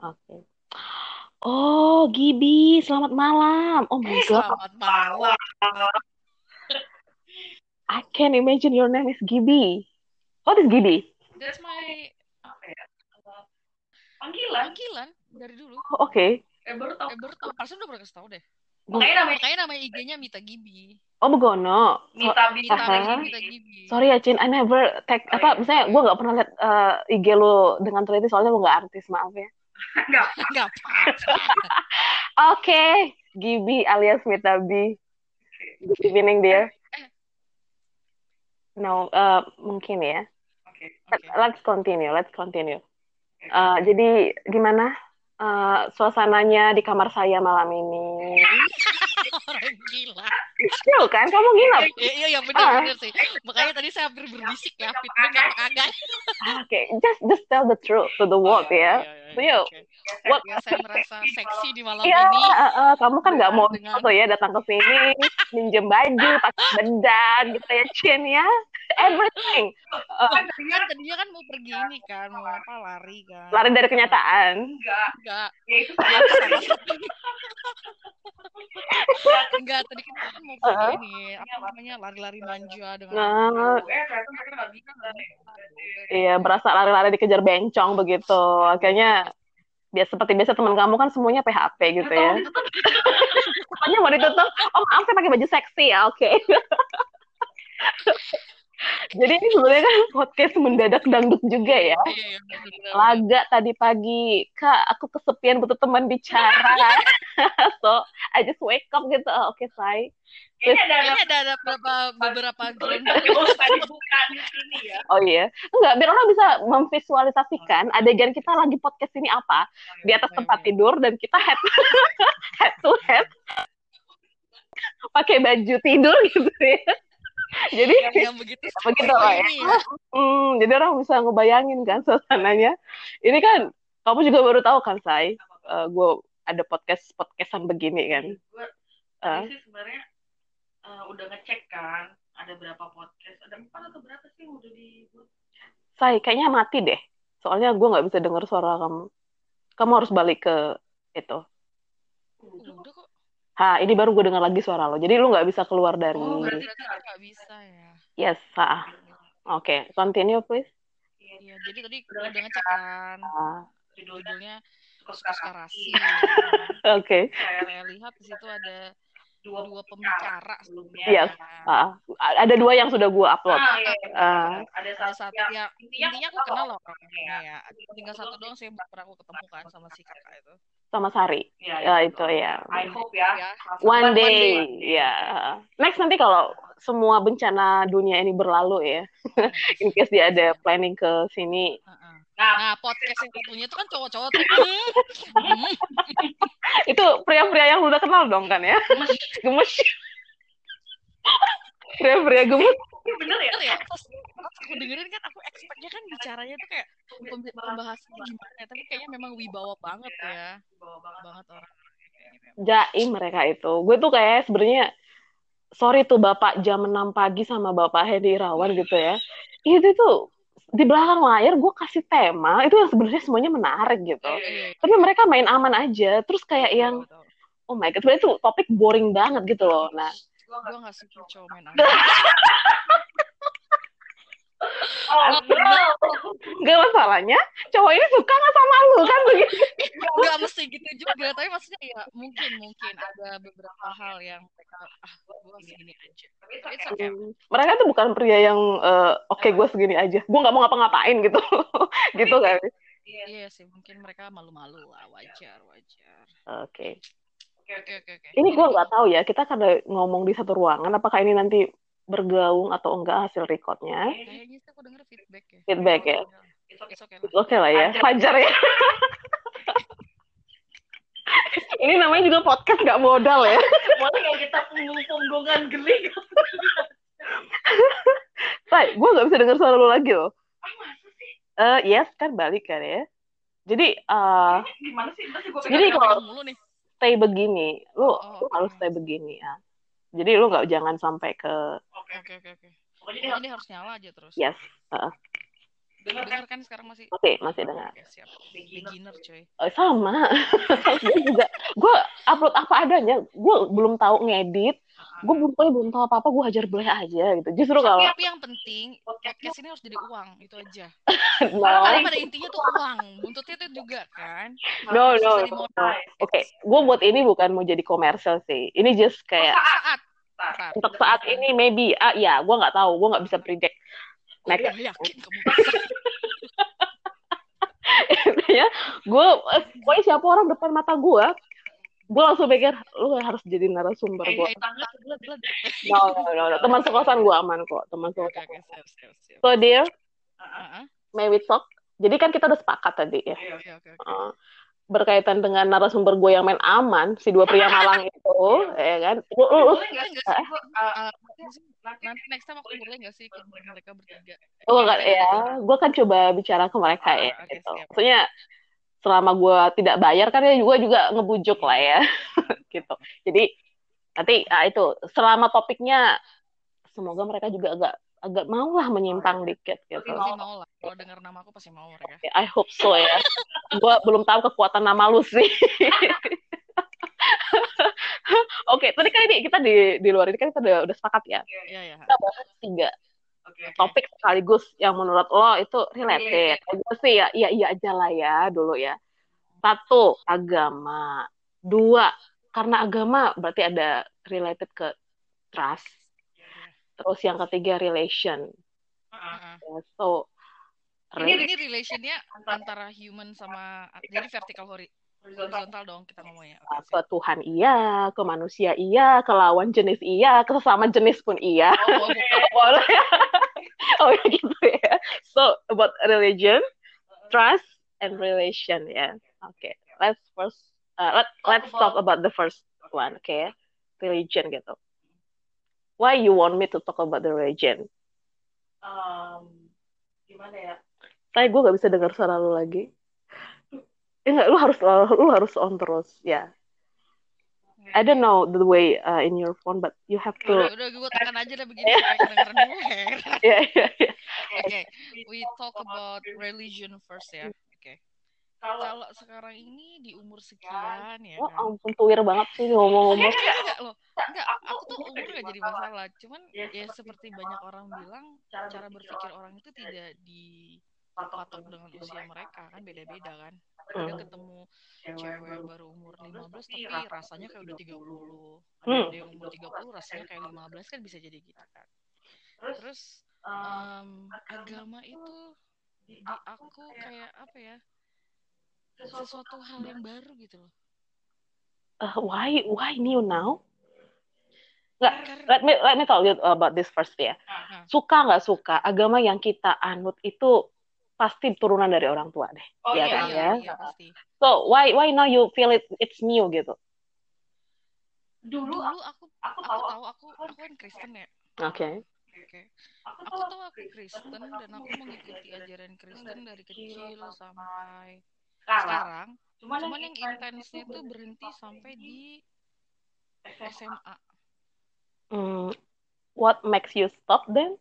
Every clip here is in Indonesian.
Oke. Oh, Gibi, selamat malam. Oh my God. Selamat malam. I can imagine your name is Gibi. What is Gibi? That's my apa ya uh, panggilan panggilan dari dulu. Oh, Oke. eh baru tahu Eh, baru tau. Harusnya udah pernah kasih tau deh. makanya namanya Makanya nama IG-nya Mita Gibi. Oh, Begono. So- Mita Mita Mita, Aha. Mita Gibi. sorry ya, Cin. I never tag, Oh, apa, iya. misalnya gue nggak pernah lihat eh, IG lo dengan teliti, soalnya lo nggak artis, maaf ya. Nggak Enggak apa-apa. Oke, Gibi alias Mita B. Good evening, dear. No, eh, mungkin ya. Let- Oke. Let's continue, let's continue. Eh, jadi gimana eh, suasananya di kamar saya malam ini? Orang gila. Chill kan? Kamu nginap? Iya, iya, iya benar Ah. benar sih. Makanya tadi saya hampir berbisik ya, feedback apa kagak. Oke, just just tell the truth to the world ya. Iya, iya, So, iya, yuk. oke. What? Ya, saya merasa seksi di malam Iya, ini. eh, eh, kamu kan nggak mau Dengan- foto ya datang ke sini, minjem baju, pakai bedak gitu ya, Chin ya, everything. Eh, kan tadinya Kan tadinya kan mau pergi ini kan, mau apa lari kan. lari dari kenyataan. enggak Enggak, ya itu Enggak, tadi kan kita mau pergi Uh-uh. ini, apa namanya, lari-lari manja dengan Nah, eh iya berasa lari-lari dikejar bencong begitu. Akhirnya biasa seperti biasa teman kamu kan semuanya PHP gitu ya. Pokoknya mau ditutup, oh maaf saya pakai baju seksi ya, oke. Jadi ini sebenarnya kan podcast mendadak dangdut juga ya. Iya, iya, bener. Laga tadi pagi, Kak, aku kesepian butuh teman bicara. so, I just wake up gitu. Oh, Oke, say. kayaknya ada Ini ada ada beberapa beberapa sini ya Oh iya. Enggak, biar orang bisa memvisualisasikan adegan kita lagi podcast ini apa. Di atas tempat tidur dan kita head head to head pakai baju tidur gitu ya. Jadi yang, yang begitu Begitu lah ya. ini ya. Hmm, jadi orang bisa ngebayangin kan suasananya. Ini kan kamu juga baru tahu kan, Say? gue ada podcast podcastan begini kan. gue Eh, sih sebenarnya eh, udah ngecek kan ada berapa podcast ada empat atau berapa sih yang udah dibuat Say, kayaknya mati deh. Soalnya gue nggak bisa dengar suara kamu. Kamu harus balik ke itu. udah Udah kok. Ha, ini baru gue dengar lagi suara lo. Jadi lu nggak bisa keluar dari. Oh, berarti kita nggak bisa ya. Yes, ha. Oke, continue please. Iya, jadi tadi udah ngecek kan Ah, judulnya judulnya suka suka rasi. Oke. Saya lihat di situ ada dua dua pembicara sebelumnya Yes. Ah, ada dua yang sudah gue upload. ah, iya, iya. Ah. ada Salah satu yang ya intinya intinya aku kenal loh orangnya ya. Tinggal satu doang sih yang pernah aku ketemu kan sama si kakak itu. Sama Sari. ya, Ya, itu ya. I hope ya Ya. One One day, ya. Next nanti kalau semua bencana dunia ini berlalu ya, in case dia ada planning ke sini. Heeh. Nah, Nah, podcast yang satunya itu kan cowok-cowok tuh. Hmm. Itu pria-pria yang udah kenal dong kan ya? Gemes. Pria-pria gemes. Ini bener ya Bener ya, pas, pas aku dengerin kan aku expect-nya kan bicaranya tuh kayak pem- pembahasannya gimana tapi kayaknya memang wibawa banget ya. bawa banget Banget orang. Jaim mereka itu. Gue tuh kayak sebenarnya sorry tuh Bapak jam 6 pagi sama Bapak Hedi Irawan gitu ya. Itu tuh di belakang layar gue kasih tema itu yang sebenarnya semuanya menarik gitu. Iya, iya, Tapi mereka main aman aja. Terus kayak yang oh my god, sebenarnya tuh topik boring banget gitu loh. Nah, Gue gak suka cowok main oh no gak masalahnya cowok ini suka nggak sama lu kan begitu. Gak mesti gitu juga, tapi maksudnya ya mungkin mungkin ada beberapa hal yang mereka ah gue segini aja. tapi okay. Mereka tuh bukan pria yang eh, oke gue segini aja. Gue nggak mau ngapa-ngapain gitu. gitu kan. iya. Iya sih, mungkin mereka malu-malu lah, wajar, wajar. Oke. oke oke Oke, oke, oke. Ini gue nggak tahu ya. Kita karena ngomong di satu ruangan. Apakah ini nanti bergaung atau enggak hasil recordnya? Kayaknya sih aku denger feedback ya. Feedback ya. It's okay. It's okay lah. Oke lah ya. Fajar ya. ini namanya juga podcast nggak modal ya. boleh nggak kita punggung-punggungan geli Say, gue nggak bisa dengar suara lu lagi loh. ah masa sih Eh, yes kan balik kan ya. Jadi eh gimana sih Ntar sih gua Jadi kalau- mulu nih. Stay begini, lu, Oh, lu oke. harus stay begini ya. Jadi lu nggak jangan sampai ke oke Oke, oke, oke. pokoknya dia Pokoknya dia harus nyala aja terus. yes. heeh. Dengar kan? Sekarang masih Masih, masih dengar. Oke, siap. Beginner. Coy. Eh, sama. gue juga. Gue upload apa adanya. Gue belum tahu ngedit. Gue belum pokoknya belum tahu apa-apa. Gue hajar boleh aja gitu. Justru kalau Tapi yang penting podcast ini harus jadi uang, itu aja. no, Karena pada intinya tuh uang, buntutnya tuh juga kan. no, no, no. Oke, gue buat ini bukan mau jadi komersial sih. Ini just kayak Saat, Saat. saat. untuk saat ini maybe ah ya gue nggak tahu gue nggak bisa predict Gue next udah yakin kamu ya gue pokoknya siapa orang depan mata gue gue langsung pikir lu harus jadi narasumber Eh, gue eh, no, no, no, no. teman sekosan gue aman kok teman sekosan siap, siap. so dear Heeh. may we talk jadi kan kita udah sepakat tadi ya Iya. Oke, oke, oke. Uh, berkaitan dengan narasumber gue yang main aman si dua pria malang itu ya kan lu, lu, lu Boleh nggak sih gue Uh, nanti next time aku boleh nggak sih ke mereka bertiga? Oh enggak ya, gue kan coba bicara ke mereka ya, Ah, oke, gitu. siap. Maksudnya selama gue tidak bayar kan ya juga juga ngebujuk lah ya, gitu. Jadi nanti ah, itu selama topiknya semoga mereka juga agak agak mau lah menyimpang dikit gitu. Pasti mau lah. Kalau dengar nama aku pasti mau mereka. I hope so ya. gue belum tahu kekuatan nama lu sih. Oke, tadi kan ini kita di di luar ini kan kita udah, udah sepakat ya. Iya, iya. Kita bahas tiga Oke. topik sekaligus yang menurut lo itu related. Gue sih ya iya iya aja lah ya dulu ya. Satu agama, dua karena agama berarti ada related ke trust. Terus yang ketiga relation. Heeh. Heeh. So Ini ini relationnya antara human sama jadi vertikal hori horizontal dong kita ngomongnya. Oke, ke Tuhan iya, ke manusia iya, ke lawan jenis iya, ke sesama jenis pun iya. Oh, boleh. Boleh ya? Oh ya gitu ya. So about religion, trust and relation ya. Oke, let's first uh, let let's talk about the first one, okay? Religion gitu. Why you want me to talk about the religion? Um, gimana ya? Saya gue gak bisa dengar suara lu lagi. Eh, enggak, lu harus lu harus on terus ya. oke. I don't know the way uh, in your phone, but you have Udah, to. udah gue tekan aja dah begini kedengeran gue. Ya, ya, ya. Oke, we talk about religion first ya. Oke. Kalau Kalau sekarang ini di umur sekian ya Oh kan. ampun, tuir banget sih ngomong-ngomong. Enggak, enggak loh. Enggak, aku tuh umur gak jadi masalah. Cuman ya seperti banyak orang bilang, cara berpikir orang itu tidak dipatok dengan usia mereka kan beda-beda kan. Ada Hmm. ketemu cewek baru umur 15 tapi rasanya kayak udah 30. Hmm. Ada yang umur 30 rasanya kayak 15 kan bisa jadi gitu kan. terus um, agama itu di aku kayak apa ya? Sesuatu hal yang baru gitu loh. Uh, why why new now? Nggak, let me let me tell you about this first ya. Nah. Suka nggak suka agama yang kita anut itu pasti turunan dari orang tua deh. oh Iya iya, kan, iya, ya? iya pasti. So why why now you feel it it's new gitu? dulu Dulu aku aku aku aku tahu tahu aku aku kan Kristen ya. Oke. Oke. aku Aku tahu aku Kristen dan aku mengikuti ajaran Kristen dari kecil sampai sekarang sekarang. cuman, Cuman yang intensnya tuh berhenti sampai di SMA. Hmm, what makes you stop then?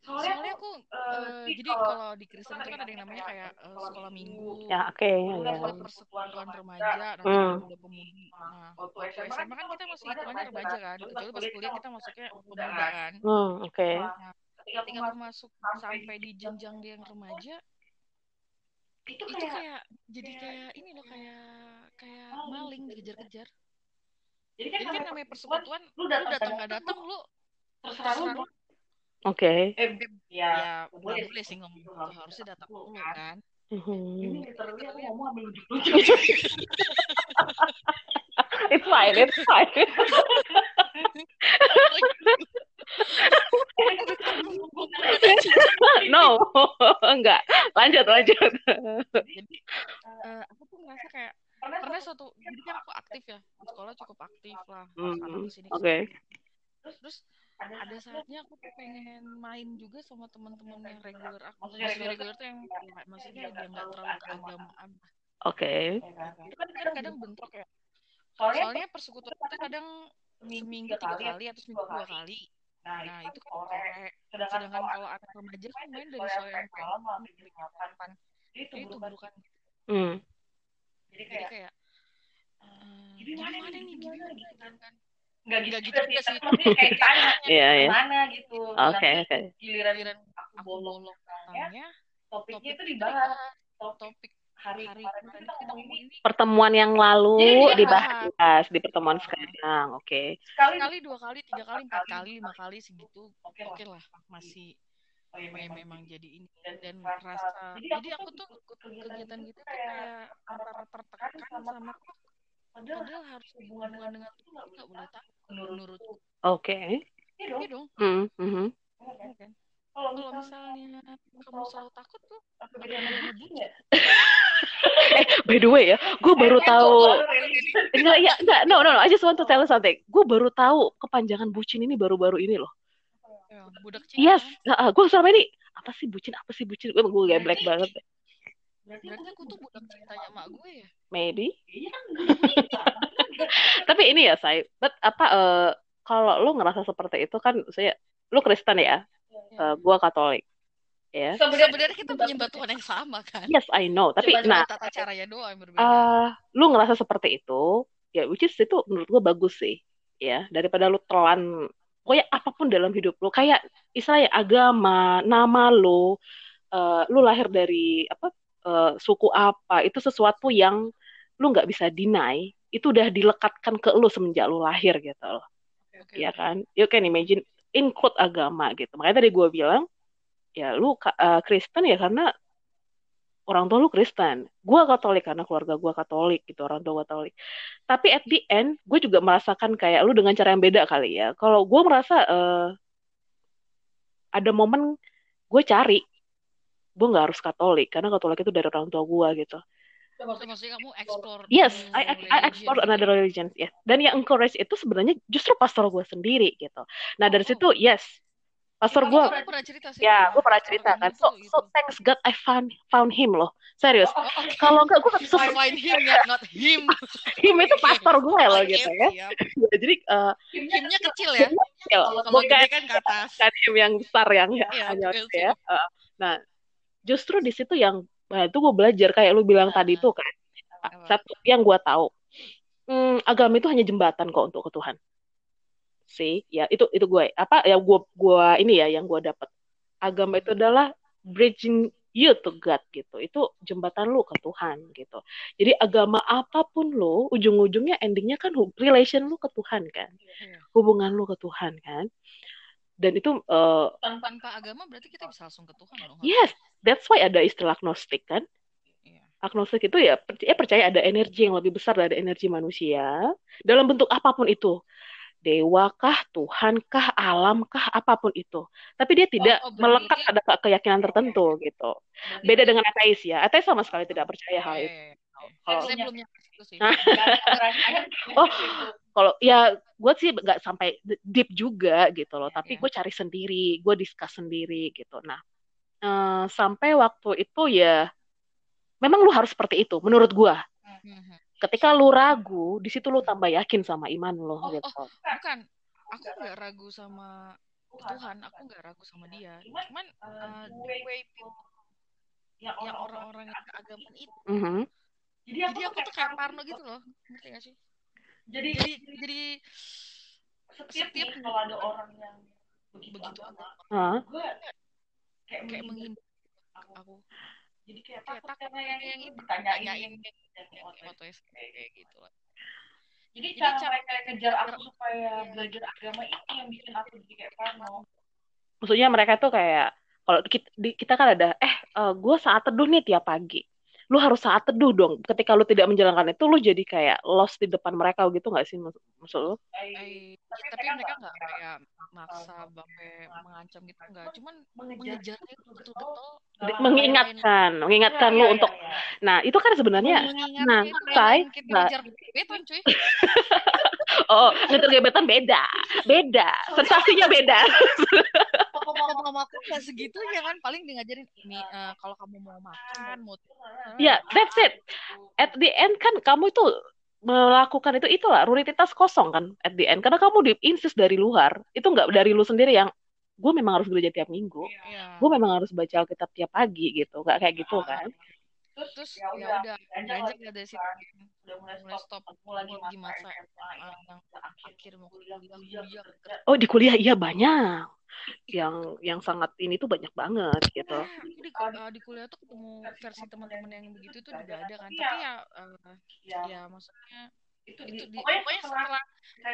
Soalnya Soalnya aku aku eh, jadi kalau di Kristen itu kan ada yang namanya kayak eh, sekolah minggu, Ya oke ya. ada ya. persekutuan remaja, Hmm. pemuda pemudi. Nah, waktu SMA SMA kan kita masih hitungannya remaja kan, kecuali pas kuliah kita masuknya pemuda kan. Hmm, oke. Nah, ketika aku masuk sampai di jenjang dia yang remaja, itu itu kayak kayak jadi kayak ini loh kayak kayak maling dikejar-kejar. jadi kan Jadi kan namanya persekutuan, lu datang nggak datang lu terserah lu Oke. eh ya Ya, boleh boleh sih ngomong gitu, harusnya datang dulu kan. Mhm. literally aku ngomong ambil lucu-lucu It's fine, it's fine. no, enggak. Lanjut, lanjut. Jadi eh, aku tuh ngerasa kayak pernah suatu jadi kan aku aktif ya di sekolah cukup aktif lah Hmm, sana ke sini Oke. terus terus ada saatnya aku tuh pengen main juga sama teman-teman yang reguler aku. Maksudnya reguler reguler tuh yang ya, maksudnya dia nggak terlalu keagamaan. Oke. itu kan kan kadang bentrok ya. Soalnya soalnya persekutuan itu kadang seminggu tiga kali atau seminggu dua kali. nah nah itu kan sore. sedangkan kalau anak remaja kan main dari sore sampai malam kapan itu burukan Hmm. jadi kayak kayak eh, Jadi jadi mana mana nih, nih gimana gimana gitu kan Nggak gitu gitu juga sih sih. tapi kayak tanya Iya, iya. mana gitu Oke, Nanti oke. giliran giliran aku bolong bolong tanya tanya topiknya topik itu dibahas topik topik hari hari kemarin kita ngomong ini Pertemuan yang lalu Jadi dibahas di pertemuan sekarang. Oke. sekali sekali dua kali tiga kali empat kali lima kali segitu oke oke lah lah masih oh, iya, memang, jadi ini Dan dan rasa- rasa jadi jadi aku tuh ikut kegiatan kegiatan gitu gitu kayak kayak antara tertekan sama sama padahal padahal harus hubungan dengan Tuhan nggak boleh tahu menurut Oke. iya dong iya dong Hmm, mhm. Iya iya kan kalau misalnya misalnya kamu selalu takut tuh apa bedanya bedanya bucin bucin ya By the way ya, gue baru Eh, tahu. kok religi? Enggak, ya, enggak. No, no, no. I just want to tell you something. Gue baru tahu kepanjangan bucin ini baru-baru ini loh. ya, budak cinta Yes, gue selama ini apa sih bucin? Apa sih bucin? Gue gue geblek banget. Berarti berarti aku tuh budak cintanya emak gue ya Maybe. iya Tapi ini ya, saya, but apa? eh, kalau lu ngerasa seperti itu kan, saya, lu Kristen ya, Ya. gue Katolik, ya. sebenarnya kita menyembah Tuhan yang sama kan Yes, I know. Tapi, Coba- nah, Cuma tata caranya doang yang berbeda eh lu ngerasa seperti itu, ya which is itu menurut gue bagus sih, ya daripada lu telan, pokoknya apa pun dalam hidup lu, kayak istilahnya agama, nama lu, eh, lu lahir dari apa eh, suku apa, itu sesuatu yang lu nggak bisa deny, itu udah dilekatkan ke lu semenjak lu lahir gitu loh, Oke, ya oke. kan? You can imagine include agama gitu. Makanya tadi gue bilang, ya lu eh, Kristen ya karena orang tua lu Kristen. Gue Katolik karena keluarga gue Katolik gitu, orang tua gue Katolik. Tapi at the end, gue juga merasakan kayak lu dengan cara yang beda kali ya. Kalau gue merasa eh, ada momen gue cari, gue nggak harus Katolik karena Katolik itu dari orang tua gue gitu. So, maksudnya kamu explore Yes, I, I, I religion explore gitu another ya? religion, yes. Dan yang encourage itu sebenarnya justru pastor gue sendiri gitu. Nah dari Oh. situ, yes, pastor gue, kamu pernah cerita sih ya gue pernah cerita kamu kan. So, itu. so thanks God I found found him loh, serius. Oh, oke. Kalau enggak gue gak bisa Find him ya, not him. him itu pastor gue loh gitu ya. Ya, jadi eh, Himnya kecil ya. kecil, Kalau gede kan ke atas. bukan him yang besar yang Iya, hanya betul itu ya. Nah, justru di situ yang nah itu gue belajar kayak lu bilang tadi Ah. tuh kan. Satu yang gue tahu, hmm, agama itu hanya jembatan kok untuk ke Tuhan. sih ya itu itu gue apa ya gue gua ini ya yang gue dapat agama itu adalah bridging you to God gitu itu jembatan lu ke Tuhan gitu jadi agama apa pun lu ujung-ujungnya endingnya kan relation lu ke Tuhan kan Iya. hubungan lu ke Tuhan kan dan itu eh, Tanpa agama berarti kita bisa langsung ke Tuhan dong. yes that's why ada istilah agnostik kan Iya. agnostik itu ya percaya, percaya ada energi yang lebih besar dari energi manusia dalam bentuk apa pun itu dewakah Tuhankah alamkah apa pun itu tapi dia tidak oh, berarti- melekat pada ke- keyakinan tertentu gitu beda dengan ateis ya ateis sama sekali tidak percaya hal Iya, itu iya, iya. Kalau- saya belum nyampe situ sih. Nah. Oh. Kalau ya gue sih nggak sampai deep juga gitu loh Iya, tapi iya. gue cari sendiri gue discuss sendiri gitu nah eh, sampai waktu itu ya memang lu harus seperti itu menurut gue Mhm. ketika lu ragu di situ lu tambah yakin sama iman lo Oh, gitu Bukan, aku nggak ragu sama Tuhan, aku nggak ragu sama dia. Cuman uh, the way people orang-orang yang keagamaan itu, Mhm. jadi aku tuh kayak parno gitu loh, ngerti gak sih? Jadi Jadi jadi setiap setiap nih kalau ada orang yang begitu, begitu agama, Hah? gue kayak, kayak menghindar menghindar aku, jadi kayak kayak takut takut karena yang yang itu itu ditanyain tanyain dan yang OTS. OTS kayak gitu lah. jadi Jadi cara cara- mereka ngejar aku supaya belajar agama itu yang bikin aku jadi kayak parno maksudnya mereka tuh kayak kalau kita, kita kan ada eh gue saat teduh nih tiap pagi lu harus saat teduh dong ketika lu tidak menjalankan itu lu jadi kayak lost di depan mereka gitu nggak sih maksud, maksud lu Eh, tapi mereka nggak kayak maksa sampai mengancam gitu nggak, cuman mengejar itu betul-betul mengingatkan mengingatkan Iya, lu iya, untuk iya. nah itu kan sebenarnya mengingatnya nah, itu nah. cuy. oh ngejar gebetan beda. Beda. Sensasinya beda. Papa mamaku nggak segitunya kan, paling dia ngajarin ini eh, kalau kamu mau makan, mau ya that's it. At the end kan kamu itu melakukan itu itulah rutinitas kosong kan at the end. Karena kamu di insist dari luar. Itu nggak dari lu sendiri yang gue memang harus gereja tiap minggu. Iya. gue memang harus baca Alkitab tiap pagi gitu. Nggak kayak gitu kan Terus ya udah beranjak dari situ? kan. udah mulai mulai stop stop mulai di lagi masa yang yang akhir mau kuliah oh di kuliah iya banyak. Yang yang sangat ini tuh banyak banget gitu. Aku di, uh, di kuliah tuh ketemu versi teman-teman yang begitu tuh juga ada. kan. Tapi ya uh, ya maksudnya itu itu di pokoknya pokoknya setelah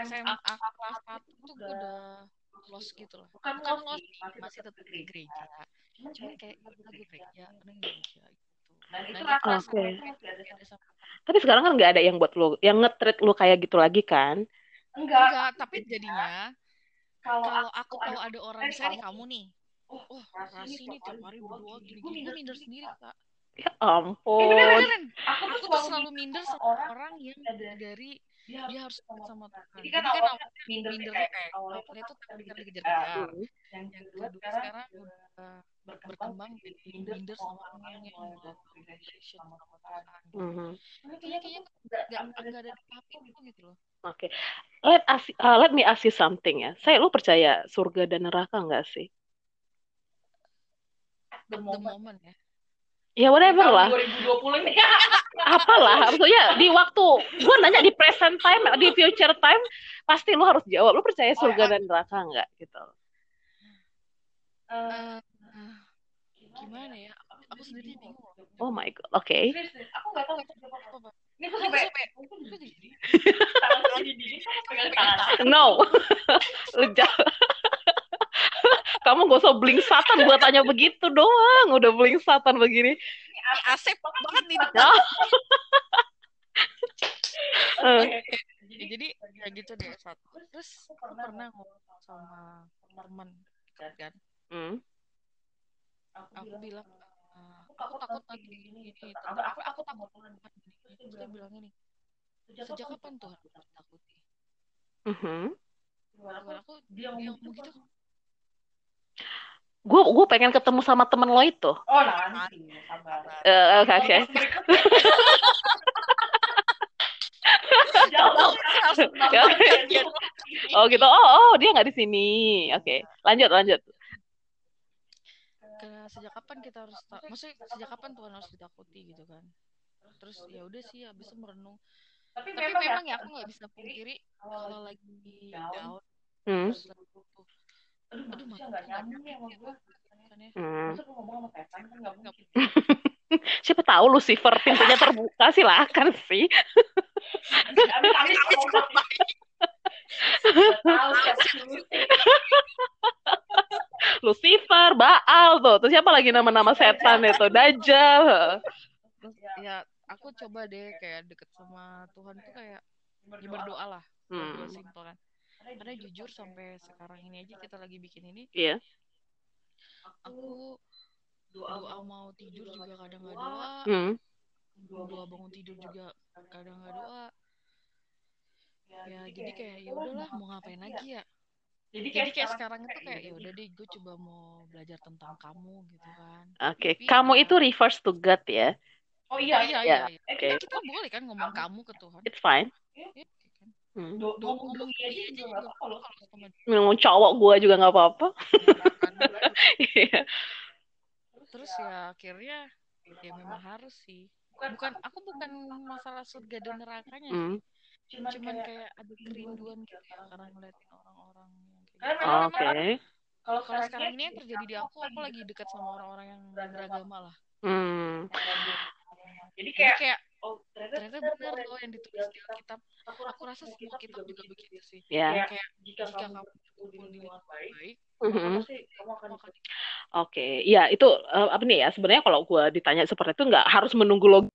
SMA kelas satu tuh gue udah lost gitu loh. bukan bukan masih tetap di gereja. cuman kayak gue lagi gereja gereja gitu dan itu Nah, rasa ada sama tapi sekarang kan nggak ada yang buat lu yang nge-treat lu kayak gitu lagi kan? Enggak enggak tapi jadinya kalau kalau aku tahu ada orang misalnya nih kamu nih oh oh Rasi nih tiap hari berdoa gini gini gue minder sendiri kak. Ya ampun. Beneran aku aku tuh selalu minder sama orang yang dari dia dia harus dekat sama Tuhan. Jadi jadi kan kan awal- awalnya minder mindernya kayak kayak awalnya takut karena dikejar-kejar yang yang kedua sekarang udah berkembang jadi minder sama orang yang relation sama Tuhan. Gitu. Mhm. kayaknya kayaknya nggak nggak ada itu gitu loh. Oke, let us, uh, let me ask you something ya. Saya lu percaya surga dan neraka nggak sih? the the moment. moment ya Ya whatever lah, 2020 ini apalah. Maksudnya di waktu gue nanya di present time, di future time, pasti lu harus jawab. Lu percaya surga dan neraka nggak gitu? Eh, gimana ya aku, sendiri bingung Oh my god. Oke. serius. aku nggak tahu apa ini aku ini sampai sampai Kamu gak usah bling satan buat tanya begitu doang. Udah bling satan begini. ini asep banget nih Oh. Eh, Ya, jadi ya gitu deh satu terus aku pernah ngomong sama teman kan? hmm. aku bilang eh, aku takut nanti gini gini aku aku, aku takut Tuhan gini gini terus dia bilang ini sejak kapan Tuhan aku ditakuti Mhm. Tuhan aku dia ngomong gitu Gue gue pengen ketemu sama temen lo itu. oh nanti sabar Eh, Oke, oke. jauh Oh gitu. Oh, oh dia nggak di sini. Oke, lanjut lanjut. Karena sejak kapan kita harus ta- maksudnya sejak kapan Tuhan harus ditakuti gitu kan terus ya udah sih habis itu merenung tapi tapi memang memang ya aku nggak bisa pungkiri kalau lagi down Hmm. terus lagi butuh aduh aduh manusia mata nggak nggak nyambung sama nyambung gue Hmm. masa gue ngomong sama setan kan nggak mungkin Siapa tahu Lucifer pintunya terbuka silakan sih. Lucifer, Baal tuh. Terus siapa lagi nama-nama setan itu? Dajjal. terus ya aku coba deh kayak deket sama Tuhan tuh kayak ya berdoa lah berdoa Hmm. simpel kan karena jujur sampai sekarang ini aja kita lagi bikin ini Iya. aku doa mau tidur juga kadang nggak doa Hmm. doa bangun tidur juga kadang nggak doa ya jadi kayak ya udahlah mau ngapain lagi ya jadi jadi kayak kayak sekarang itu kayak ya udah deh gue coba mau belajar tentang kamu gitu kan Oke, Tapi, kamu ya- itu refers to God ya. oh iya iya iya. iya, iya. Oke. Kita- kita boleh kan ngomong kamu ke Tuhan It's fine. Iya. Hmm. Aja juga nggak juga apa-apa loh kalau sama dia Ngomong cowok gue juga nggak apa-apa. Iya. terus ya akhirnya ya memang harus sih bukan aku bukan masalah surga dan nerakanya Hmm. sih cuman kayak ada kerinduan gitu ya karena ngeliatin orang-orang yang kayak gitu. memang- Oke. kalau kalau sekarang ini yang terjadi di aku aku lagi dekat sama orang-orang yang beragama lah Hmm. jadi jadi kayak kayak oh ternyata benar loh yang ditulis di Alkitab aku rasa semua kitab juga begitu sih Ya. kayak jika jika kamu kamu berkumpul di lingkungan baik baik pasti kamu akan kamu akan Oke, ya itu eh, apa nih ya? Sebenarnya kalau gue ditanya seperti itu nggak harus menunggu log.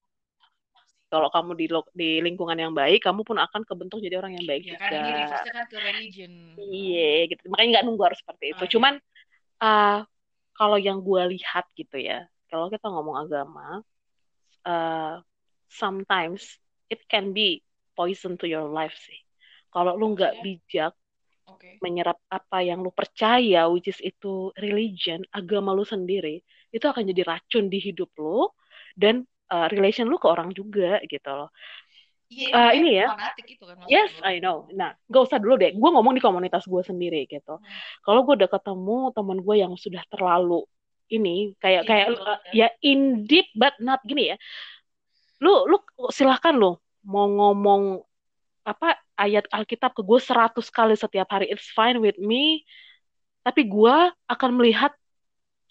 Kalau kamu di lo- di lingkungan yang baik, kamu pun akan kebentuk jadi orang yang baik ya juga. kan reverse kan religion Iya, gitu. Makanya nggak nunggu harus seperti itu. Iya. Cuman eh, kalau yang gue lihat gitu ya, kalau kita ngomong agama, eh, sometimes it can be poison to your life sih. Kalau lu nggak Oke. bijak oke menyerap apa yang lu percaya, which is itu religion, agama lu sendiri, itu akan jadi racun di hidup lu dan uh, relation lu ke orang juga gitu loh. Iya, Uh, ini ya. itu kan Yes. I know. Nah, gak usah dulu deh. Gue ngomong di komunitas gue sendiri gitu. Hmm. Kalau gue udah ketemu teman gue yang sudah terlalu ini kayak In kayak deep uh, banget ya in deep but not gini ya. Lu lu silahkan lu mau ngomong apa ayat Alkitab ke gue 100 kali setiap hari. It's fine with me. Tapi gue akan melihat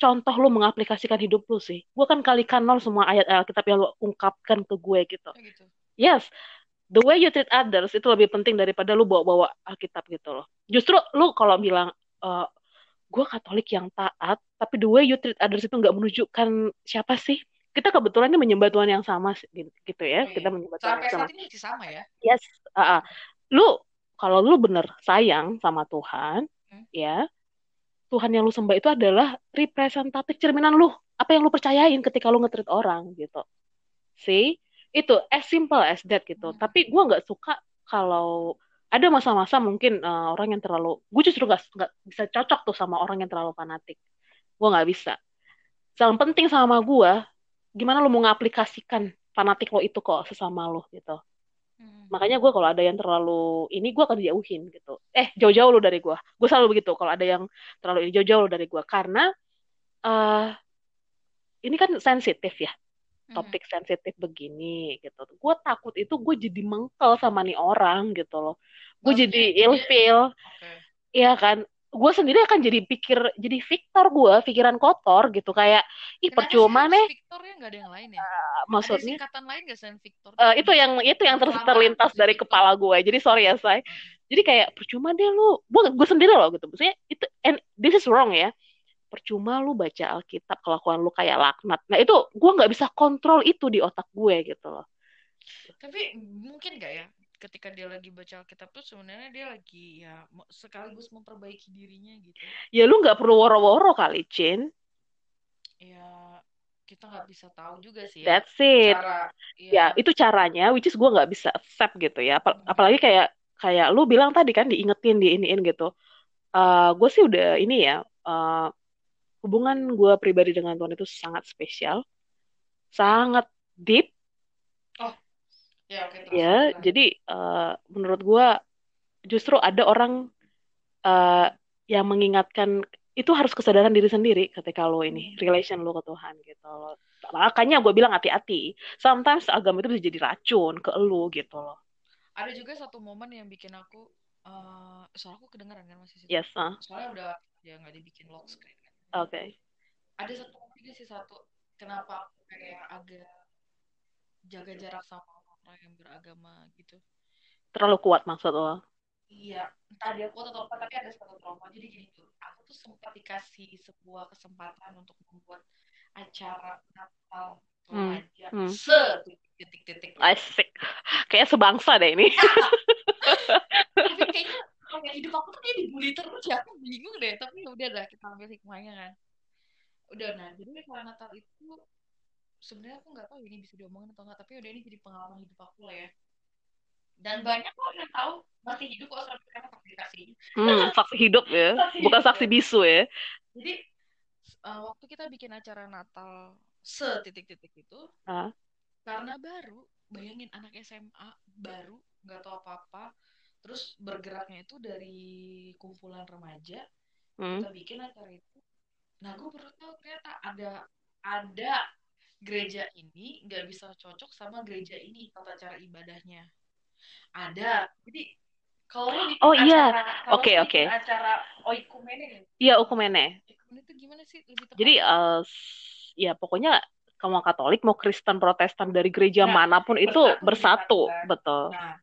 contoh lu mengaplikasikan hidup lu sih. Gue kan kalikan nol semua ayat Alkitab yang lu ungkapkan ke gue gitu. Oh, gitu. Yes, the way you treat others itu lebih penting daripada lu bawa-bawa Alkitab gitu loh. Justru lu kalau bilang eh gue Katolik yang taat, tapi the way you treat others itu nggak menunjukkan siapa sih. Kita kebetulan menyembah Tuhan yang sama sih, gitu ya. Oh, iya. Kita menyembah Tuhan yang sama. ini masih sama ya. Yes, ah, ah. lu kalau lu bener sayang sama Tuhan, Hmm. ya Tuhan yang lu sembah itu adalah representatif cerminan lu. Apa yang lu percayain ketika lu nge-treat orang gitu. See? Itu as simple as that gitu. Hmm. Tapi gua nggak suka kalau ada masa-masa mungkin eh, orang yang terlalu, gue justru nggak nggak bisa cocok tuh sama orang yang terlalu fanatik. Gue nggak bisa. Yang penting sama gua, gimana lu mau ngaplikasikan fanatik lo itu kok sesama lo gitu. Hmm. Makanya gue kalau ada yang terlalu ini gue akan dijauhin gitu. Eh jauh-jauh lu dari gue. Gue selalu begitu kalau ada yang terlalu ini jauh-jauh lu dari gue karena eh ini kan sensitif ya Hmm. topik sensitif begini gitu. Gue takut itu gue jadi mengkel sama nih orang gitu loh. Gue jadi ilfeel, Oke. Iya kan. Gue sendiri akan jadi pikir jadi Victor gue, pikiran kotor gitu kayak ih Kenapa percuma sih nih Victor ya nggak ada yang lain ya? uh, Ada maksudnya singkatan lain nggak selain Victor? Eh, itu yang itu yang terus terlintas dari Victor. kepala gue. Jadi sorry ya say. Jadi kayak percuma deh lu. Gue gue sendiri loh gitu. Maksudnya itu and this is wrong ya. Percuma lu baca Alkitab kelakuan lu kayak laknat. Nah itu gue nggak bisa kontrol itu di otak gue gitu loh. Tapi mungkin nggak ya ketika dia lagi baca Alkitab tuh sebenarnya dia lagi ya sekaligus memperbaiki dirinya gitu. Ya lu nggak perlu woro-woro kali, Cin. Ya kita nggak bisa tahu juga sih ya That's it. cara Ya itu caranya, which is gue nggak bisa accept gitu ya. Apal- apalagi kayak kayak lu bilang tadi kan diingetin, diiniin gitu. Eh gue sih udah ini ya. eh, hubungan gue pribadi dengan Tuhan itu sangat spesial, sangat deep. Ya terus Ya, jadi eh, menurut gua justru ada orang eh, yang mengingatkan itu harus kesadaran diri sendiri ketika lo ini relation lo ke Tuhan gitu loh. Makanya gue bilang hati-hati. Sometimes agama itu bisa jadi racun ke lo gitu loh. ada juga satu momen yang bikin aku eh soalnya aku kedengeran kan masih situ. Yes, ah. soalnya udah ya nggak dibikin lock screen kan Oke. ada satu momen sih satu kenapa aku kayak agak jaga jarak sama orang yang beragama gitu Terlalu kuat maksud lo. Iya, entah dia kuat atau apa, tapi ada satu trauma. Jadi gini tuh, aku tuh sempat dikasih sebuah kesempatan untuk membuat acara Natal Hmm, hmm. se-titik-titik. Asik. Kayak sebangsa deh ini. Tapi kayaknya kayak hidup aku tuh kayak dibully terus ya, aku bingung deh. Tapi ya udah dah, kita ambil hikmahnya kan. Udah, nah jadi kalau Natal itu sebenarnya aku nggak tahu ini bisa diomongin atau nggak, tapi udah ini jadi pengalaman hidup aku lah ya. Dan banyak kok yang tahu masih hidup kok sampai sekarang dikasih. Hmm, saksi hidup ya. Bukan saksi bisu ya. Jadi uh, waktu kita bikin acara Natal setitik-titik itu Ah. karena baru bayangin anak SMA baru nggak tahu apa-apa terus bergeraknya itu dari kumpulan remaja Hmm. kita bikin acara itu nah gue baru tahu ternyata ada ada gereja ini nggak bisa cocok sama gereja ini tata cara ibadahnya ada jadi kalau bikin Oh, iya. Oke, lo oke. bikin acara oikumene Iya, ukumene. oikumene itu gimana sih lebih tepat Jadi s- ya pokoknya kamu Katolik mau Kristen Protestan dari gereja Nah, mana pun itu bersatu, bersatu, kan? betul. Nah,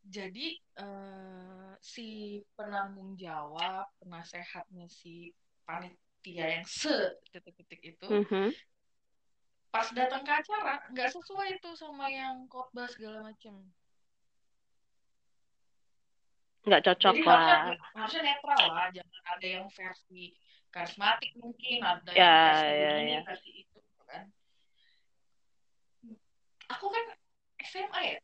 jadi eh, si penanggung jawab, penasehatnya si panitia yang se-titik-titik itu, Mhm. Pas datang ke acara nggak sesuai itu sama yang khotbah segala macem. Nggak cocok Jadi lah. harusnya harusnya netral lah, jangan ada yang versi karismatik mungkin, ada Ya, yang versi ya, ini, ya. versi itu, gitu kan. Aku kan SMA ya,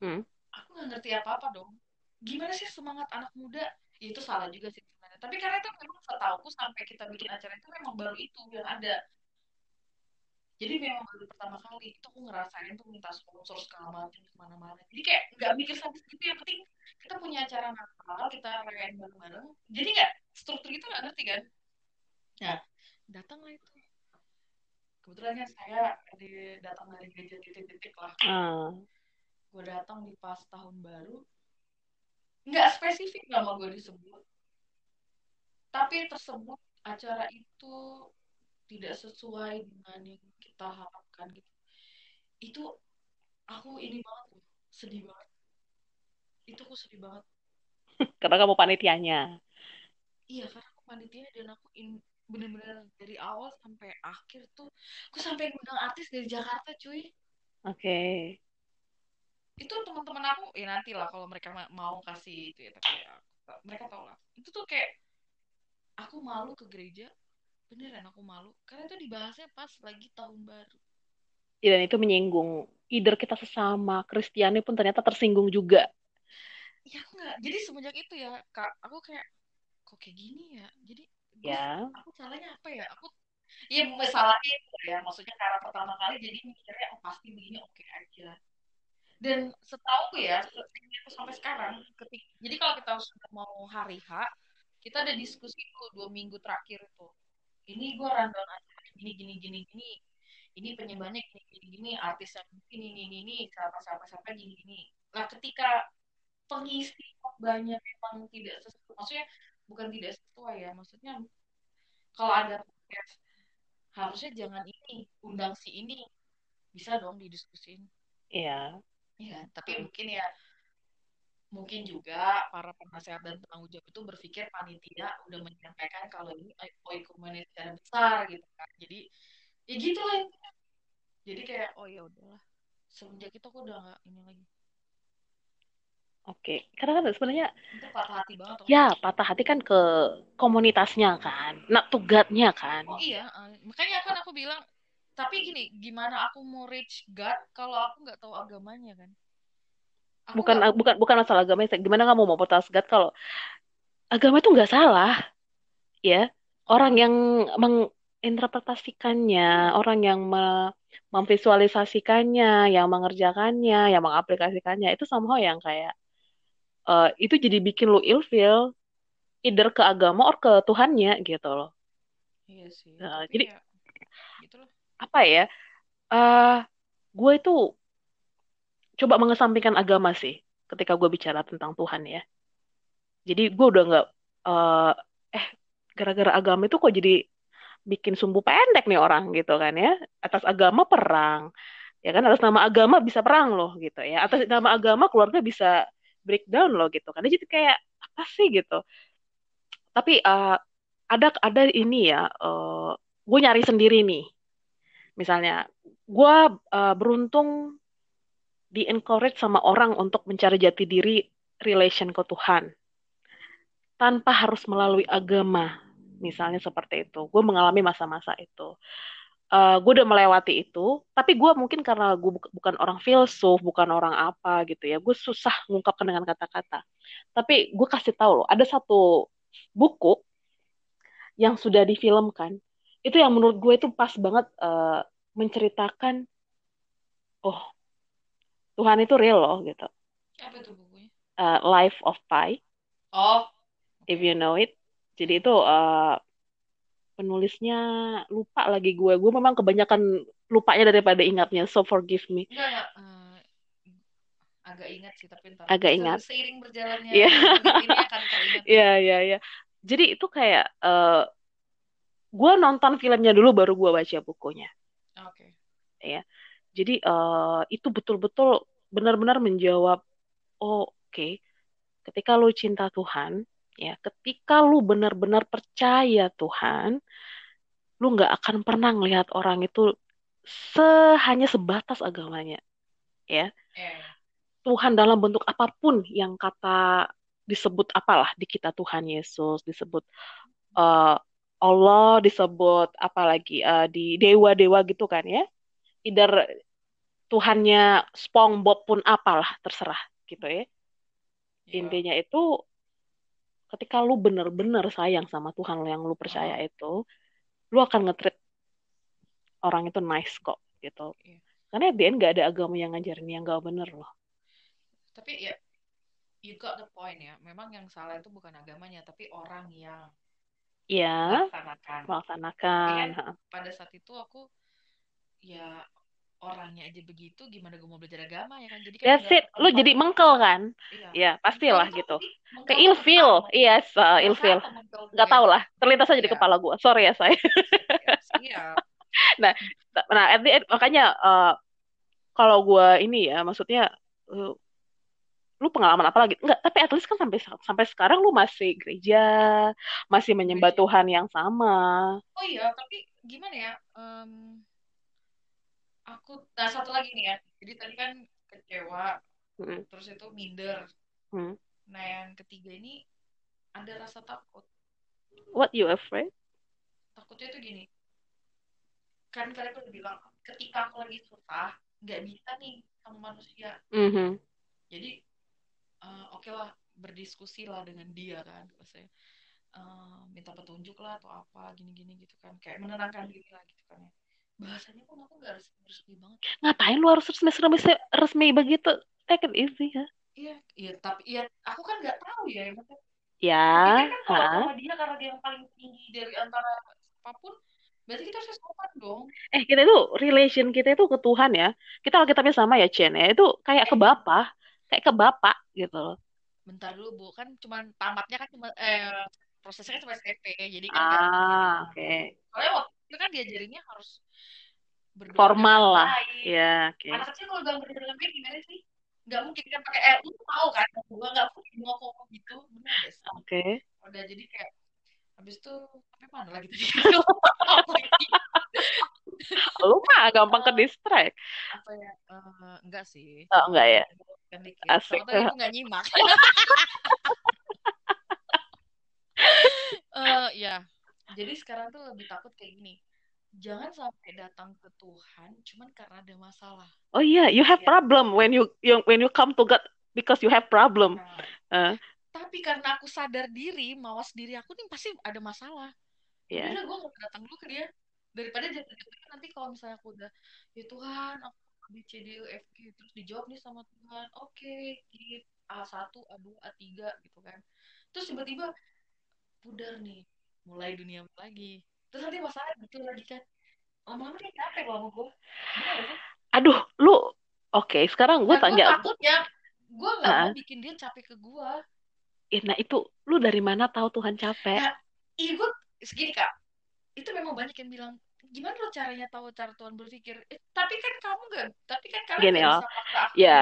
Hmm. aku nggak ngerti apa-apa dong. Gimana sih semangat anak muda? Ya, itu salah juga sih sebenarnya. Tapi karena itu memang setauku sampai kita bikin acara itu memang baru itu yang ada. Jadi memang baru pertama kali itu aku ngerasain tuh minta sponsor segala macam ke mana-mana. Jadi kayak nggak mikir sampai segitu yang penting kita punya acara Natal kita rayain bareng-bareng. Jadi nggak struktur itu nggak ngerti kan? Nah datanglah itu. Kebetulan kan saya di, datang dari gereja titik-titik lah. Ah, gue datang di pas tahun baru. Nggak spesifik nama gue disebut. Tapi tersebut acara itu tidak sesuai dengan yang kita harapkan gitu. Itu aku ini banget loh sedih banget. Itu aku sedih banget. Karena kamu panitianya. iya karena aku panitia dan aku in bener-bener dari awal sampai akhir tuh aku sampai ngundang artis dari Jakarta cuy. Oke. itu teman-teman aku ya nanti lah kalau mereka ma- mau kasih itu ya tapi ya, mereka tau lah. Itu tuh kayak aku malu ke gereja beneran aku malu karena itu dibahasnya pas lagi tahun baru Dan itu menyinggung. Either kita sesama Kristiani pun ternyata tersinggung juga. ya enggak jadi semenjak itu ya kak aku kayak kok kayak gini ya jadi gue Ya. aku salahnya apa ya aku Iya, masalahnya itu ya. Maksudnya karena pertama kali jadi mikirnya oh pasti begini oke aja. Dan setahu ya, se- sampai sekarang, ketika, jadi kalau kita sudah mau hari H, kita ada diskusi tuh dua minggu terakhir itu. Ini gue rundown acara gini gini gini gini. Ini penyebabnya gini gini gini, artis yang ini ini ini, ini. Siapa siapa siapa gini gini. Nah, ketika pengisi banyak memang tidak sesuai, maksudnya bukan tidak sesuai ya, maksudnya kalau ada podcast harusnya jangan ini. Undang si ini. Bisa dong didiskusin. Iya. ya tapi mungkin ya mungkin juga para penasehat dan penanggung jawab itu berpikir panitia udah menyampaikan kalau ini oikumene secara besar gitu kan jadi ya gitu lah jadi kayak oh ya udahlah semenjak itu aku udah nggak ini lagi Oke. Karena kan sebenarnya itu patah hati banget ya patah hati kan ke komunitasnya kan. Nah, tugatnya kan. oh iya eh, makanya kan aku bilang tapi gini gimana aku mau reach God kalau aku nggak tahu agamanya kan aku Bukan nggak bukan bukan masalah agama. Gimana kamu mau protes God kalau agama itu nggak salah, ya. Orang yang menginterpretasikannya, orang yang me- memvisualisasikannya, yang mengerjakannya, yang mengaplikasikannya itu somehow yang kayak eh, itu jadi bikin lu ilfeel either ke agama or ke Tuhannya gitu loh. iya sih Nah, jadi ya gitu loh apa ya? eh gue itu coba mengesampingkan agama sih ketika gue bicara tentang Tuhan ya. Jadi gue udah nggak eh eh gara-gara agama itu kok jadi bikin sumbu pendek nih orang gitu kan ya. Atas agama perang. Ya kan atas nama agama bisa perang loh gitu ya. Atas nama agama keluarga bisa breakdown loh gitu kan. Jadi kayak apa sih gitu. Tapi eh, ada ada ini ya eh gue nyari sendiri nih. Misalnya gue eh, beruntung di encourage sama orang untuk mencari jati diri relation ke Tuhan. Tanpa harus melalui agama misalnya seperti itu. Gue mengalami masa-masa itu. Eh gue udah melewati itu tapi gue mungkin karena gue bu- bukan orang filsuf bukan orang apa gitu ya gue susah mengungkapkan dengan kata-kata. Tapi gue kasih tahu loh ada satu buku yang sudah difilmkan. Itu yang menurut gue itu pas banget eh, menceritakan oh Tuhan itu real loh gitu apa itu bukunya Eh, Life of Pi oh if you know it. Jadi itu eh, penulisnya lupa lagi gue. Gue memang kebanyakan lupanya daripada ingatnya. So forgive me. enggak enggak Eh, agak ingat sih tapi ntar Agak ingat. seiring berjalannya Iya. ini akan teringat Iya, iya, iya. Jadi itu kayak eh gue nonton filmnya dulu baru gue baca bukunya. oke Ya. Jadi eh itu betul-betul benar-benar menjawab. Oh, oke. Ketika lu cinta Tuhan, ya, ketika lu benar-benar percaya Tuhan, lu nggak akan pernah ngelihat orang itu se hanya sebatas agamanya ya eh Tuhan dalam bentuk apa pun yang kata disebut apalah di kita Tuhan Yesus disebut eh, Allah disebut apalagi eh, di dewa-dewa gitu kan ya either Tuhannya SpongeBob pun apalah terserah gitu ya ya intinya itu ketika lu bener-bener sayang sama Tuhan yang lu percaya oh itu lu akan nge-treat orang itu nice kok gitu Iya. karena at the end gak ada agama yang ngajarin yang gak bener loh Tapi ya, you got the point ya. Memang yang salah itu bukan agamanya, tapi orang yang ya melaksanakan. melaksanakan ha. Pada saat itu aku ya orangnya aja begitu, gimana gue mau belajar agama ya kan? Jadi kan that's it lu jadi mengkel kan Iya. ya pastilah Mengkel gitu mengkel ke ilfil yes uh, ilfil nggak tahu lah terlintas aja di Iya. kepala gua sorry ya saya Iya. nah nah at the end, makanya uh, kalau gua ini ya maksudnya uh, lu pengalaman apa lagi enggak tapi at least kan sampai sampai sekarang lu masih gereja masih menyembah Gereja. Tuhan yang sama Oh iya, tapi gimana ya? Em, aku, nah satu lagi nih ya. Jadi tadi kan kecewa, Hmm. terus itu minder. Hmm. Nah yang ketiga ini ada rasa takut. what you afraid Takutnya itu gini. Kan kalian udah bilang, ketika aku lagi susah, nggak bisa nih sama manusia. Mhm. Jadi eh, oke lah berdiskusi lah dengan dia kan. Maksudnya eh, minta petunjuk lah atau apa gini-gini gitu kan. Kayak menenangkan diri lah gitu kan ya. Bahasanya pun aku nggak resmi, resmi banget. ngapain lu harus resmi resmi resmi begitu? Take it easy ya. Iya, iya tapi iya aku kan nggak tahu ya. Maksudnya, ya Aku pikir kan kalau sama dia karena dia yang paling tinggi dari antara apa pun, berarti kita harus sopan dong. eh kita itu relation kita itu ke Tuhan ya. Kita alkitabnya sama ya Chen ya. Itu kayak ke bapak kayak ke bapak gitu loh. Bentar dulu Bu, kan cuma tamatnya kan cuma eh prosesnya kan cuma SMP, jadi kan ah oke. Soalnya waktu itu kan diajarinnya harus berdoa formal lah. baik. ya oke. Anak kecil kalau bilang berdoa dengan baik gimana sih? Nggak mungkin kan pakai eh lu tahu kan? Gua nggak mungkin mau ngomong gitu, benar sih? oke. Udah jadi kayak habis itu sampai mana lagi tadi? Apa lu mah gampang ke distract. Apa ya? Eh, enggak sih. Oh enggak ya? Kan dikit. Asik. soalnya ibu nggak nyimak. Eh, ya. Jadi sekarang tuh lebih takut kayak gini jangan sampai datang ke Tuhan cuman karena ada masalah. Oh iya you have Iya. problem when you, you when you come to God because you have problem. Nah, Eh. tapi karena aku sadar diri mawas diri aku nih pasti ada masalah. Ya udah gue nggak datang dulu ke dia. Daripada jatuh-jatuhnya nanti kalau misalnya aku udah ya Tuhan aku A B C D E F G terus dijawab nih sama Tuhan oke gitu A1 A2 A3 gitu kan. Terus tiba-tiba pudar nih mulai dunia lagi terus nanti masalah gitu lagi kan. Lama-lama dia capek sama gue aduh lu oke sekarang gue gue tanya takutnya gue nggak mau bikin dia capek ke gue Eh, nah itu lu dari mana tahu Tuhan capek? Nah, Iya gue segini kak. Itu memang banyak yang bilang gimana lo caranya tahu cara Tuhan berpikir? Eh, tapi kan kamu gak tapi kan kalian Gini, gak oh. bisa aku Ya,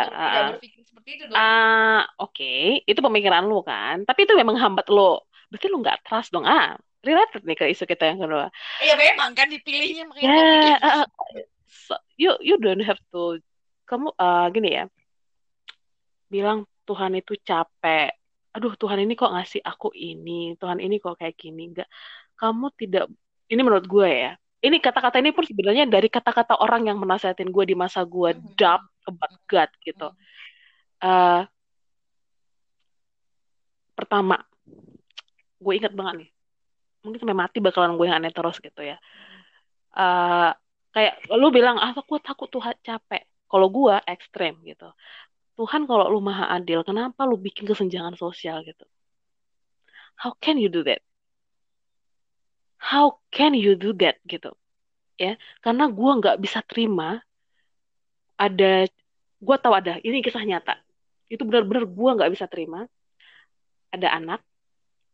berpikir seperti itu dong. Ah, oke, itu pemikiran lu kan. Tapi itu memang hambat lu. Berarti lu nggak trust dong. Ah, related nih ke isu kita yang kedua. ya memang kan dipilihnya makanya Ya, kan pilih. ah, so, you you don't have to. Kamu ah, gini ya, bilang Tuhan itu capek. Aduh, Tuhan ini kok ngasih aku ini, Tuhan ini kok kayak gini. Enggak, kamu tidak. Ini menurut gue ya. Ini kata-kata ini pun sebenarnya dari kata-kata orang yang menasihatin gue di masa gue doubt about God gitu. Eh, pertama, gue inget banget nih, mungkin sampai mati bakalan gue yang aneh terus gitu ya. Eh, kayak lu bilang, ah aku takut Tuhan capek. Kalau gue ekstrem gitu. Tuhan kalau lu maha adil, kenapa lu bikin kesenjangan sosial gitu? How can you do that? How can you do that gitu? Ya, karena gue nggak bisa terima ada, gue tahu ada, ini kisah nyata. Itu benar-benar gue nggak bisa terima ada anak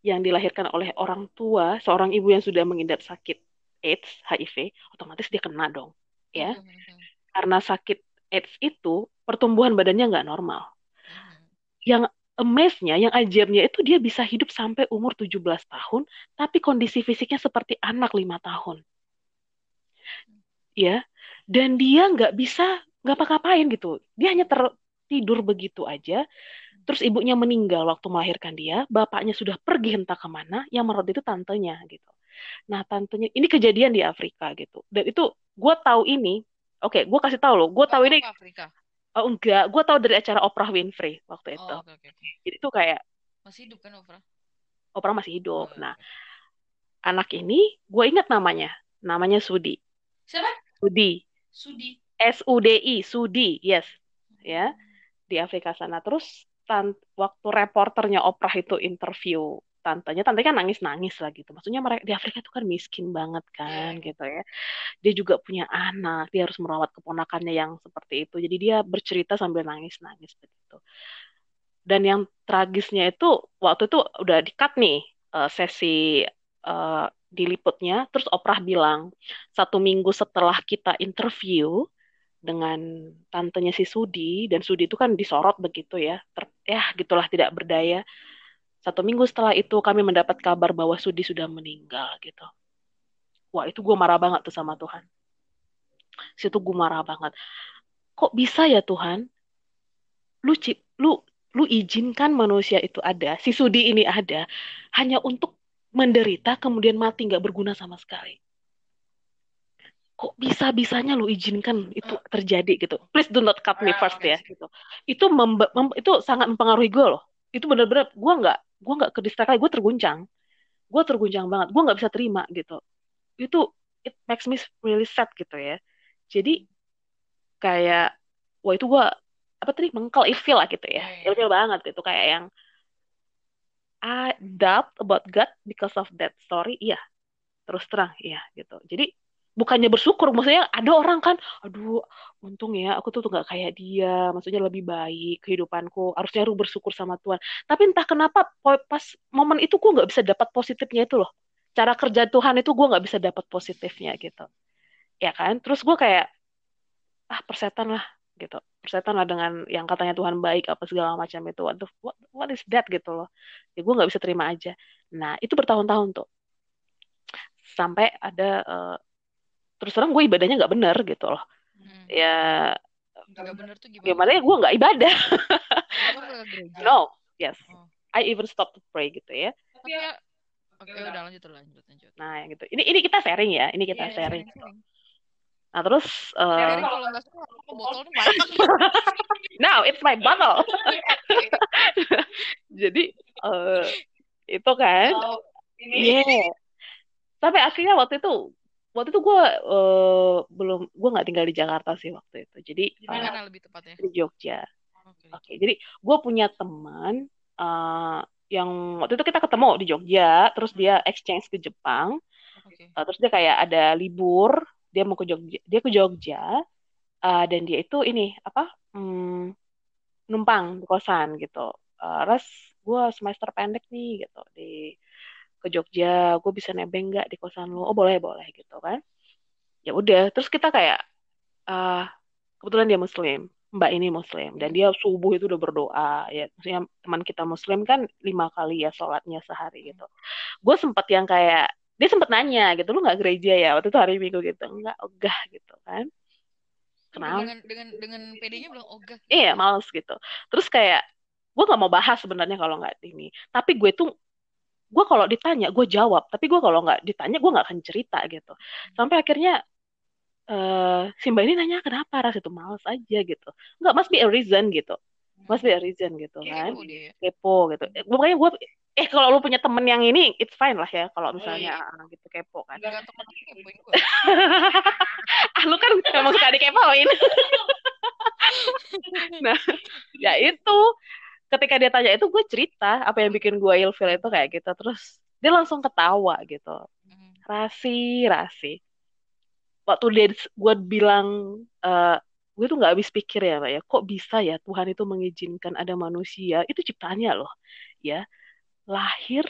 yang dilahirkan oleh orang tua, seorang ibu yang sudah mengidap sakit AIDS, HIV, otomatis dia kena dong. Ya, Mhm. karena sakit AIDS itu pertumbuhan badannya nggak normal. Mhm. Yang amaze-nya, yang ajaibnya itu dia bisa hidup sampai umur 17 tahun, tapi kondisi fisiknya seperti anak lima tahun. Ya, dan dia nggak bisa nggak apa-apain gitu. Dia hanya tertidur begitu aja. Terus ibunya meninggal waktu melahirkan dia, bapaknya sudah pergi entah ke mana, yang merawat itu tantenya gitu. Nah tantenya ini kejadian di Afrika gitu. Dan itu gue tahu ini, oke, gue kasih tahu loh, gue tahu ini Afrika oh, enggak, gue tahu dari acara Oprah Winfrey waktu itu. oh oke oke oke. Jadi itu kayak masih hidup kan Oprah Oprah masih hidup. Oh, Nah oke. anak ini gue ingat namanya, namanya Sudi. siapa Sudi Sudi. S U D I Sudi yes ya di Afrika sana terus tan- waktu reporternya Oprah itu interview tantenya tantenya kan nangis nangis lah gitu. Maksudnya mereka di Afrika itu kan miskin banget kan Iya. gitu ya. Dia juga punya anak dia harus merawat keponakannya yang seperti itu. Jadi dia bercerita sambil nangis nangis begitu. Dan yang tragisnya itu waktu itu udah di-cut nih eh, sesi eh, diliputnya. Terus Oprah bilang satu minggu setelah kita interview dengan tantenya si Sudi dan Sudi itu kan disorot begitu ya. Ter ya gitulah tidak berdaya. Satu minggu setelah itu kami mendapat kabar bahwa Sudi sudah meninggal gitu. Wah itu gue marah banget tuh sama Tuhan. Situ gue marah banget. Kok bisa ya Tuhan? Lu cip lu lu izinkan manusia itu ada si Sudi ini ada hanya untuk menderita kemudian mati nggak berguna sama sekali kok bisa bisanya lu izinkan itu terjadi gitu? Please do not cut me Ah, first oke. ya gitu. Itu membe- mem- itu sangat mempengaruhi gue loh. Itu benar-benar gue nggak gue nggak ke distract lagi gue terguncang. Gue terguncang banget. Gue nggak bisa terima gitu. Itu it makes me really sad gitu ya. Jadi kayak wah itu gue apa tadi mengkel ifil lah gitu ya. Iya, iya. ilfil banget gitu kayak yang I doubt about God because of that story. Iya. Terus terang iya gitu. Jadi bukannya bersyukur maksudnya ada orang kan aduh untung ya aku tuh tuh nggak kayak dia maksudnya lebih baik kehidupanku harusnya aku bersyukur sama Tuhan. Tapi entah kenapa pas momen itu gue nggak bisa dapat positifnya itu loh. Cara kerja Tuhan itu gue nggak bisa dapat positifnya gitu. Ya kan? Terus gue kayak ah persetan lah gitu. Persetan lah dengan yang katanya Tuhan baik apa segala macam itu. What, the- what, what is that? gitu loh. Ya gue nggak bisa terima aja. Nah itu bertahun-tahun tuh. Sampai ada eh, terus terang gue ibadahnya nggak bener gitu loh Hmm. ya Nggak bener tuh gimana? gimana ya gue nggak ibadah no yes Oh. I even stop to pray gitu ya Tapi ya, oke udah lanjut lanjut lanjut. nah yang gitu ini ini kita sharing ya ini kita Iya, sharing sharing. nah terus eh, mana? now it's my bottle jadi eh, itu kan Oh, ini Iya. Sampai akhirnya waktu itu, waktu itu gue eh, belum, gue nggak tinggal di Jakarta sih waktu itu. Jadi Di mana lebih tepatnya? di Jogja. Oke. Oke, jadi gue punya teman eh, yang waktu itu kita ketemu di Jogja, terus dia exchange ke Jepang, Oke. eh, terus dia kayak ada libur, dia mau ke Jogja, dia ke Jogja, eh, dan dia itu ini apa, hmm, numpang di kosan gitu. Eh, terus gue semester pendek nih gitu di ke Jogja, gue bisa nebeng nggak di kosan lo? Oh boleh boleh gitu kan. Ya udah, terus kita kayak ah kebetulan dia Muslim, Mbak ini Muslim dan dia subuh itu udah berdoa ya. Maksudnya teman kita Muslim kan lima kali ya sholatnya sehari gitu. Gue sempet yang kayak dia sempet nanya gitu, lu nggak gereja ya waktu itu hari Minggu gitu, nggak ogah gitu kan. Kenapa? Dengan dengan dengan PD-nya bilang ogah. Iya, males gitu. Terus kayak gue nggak mau bahas sebenarnya kalau nggak ini. Tapi gue tuh gue kalau ditanya gue jawab. Tapi gue kalau nggak ditanya gue nggak akan cerita gitu. Sampai akhirnya eh si Mbak ini nanya kenapa ras itu males aja gitu. Nggak must be a reason gitu. Must be a reason gitu kan. Kepo dia. Kepo gitu. Eh, Makanya gue eh kalau lu punya temen yang ini it's fine lah ya kalau misalnya ah, gitu kepo kan. Temen kepoin gue. ah lu kan emang suka dikepoin. nah, ya itu ketika dia tanya itu gue cerita apa yang bikin gue ilfil itu kayak gitu. Terus dia langsung ketawa gitu. Hmm. rasi rasi. Waktu dia gue bilang eh gue tuh nggak habis pikir ya Mbak ya. Kok bisa ya Tuhan itu mengizinkan ada manusia? Itu ciptaannya loh ya. Lahir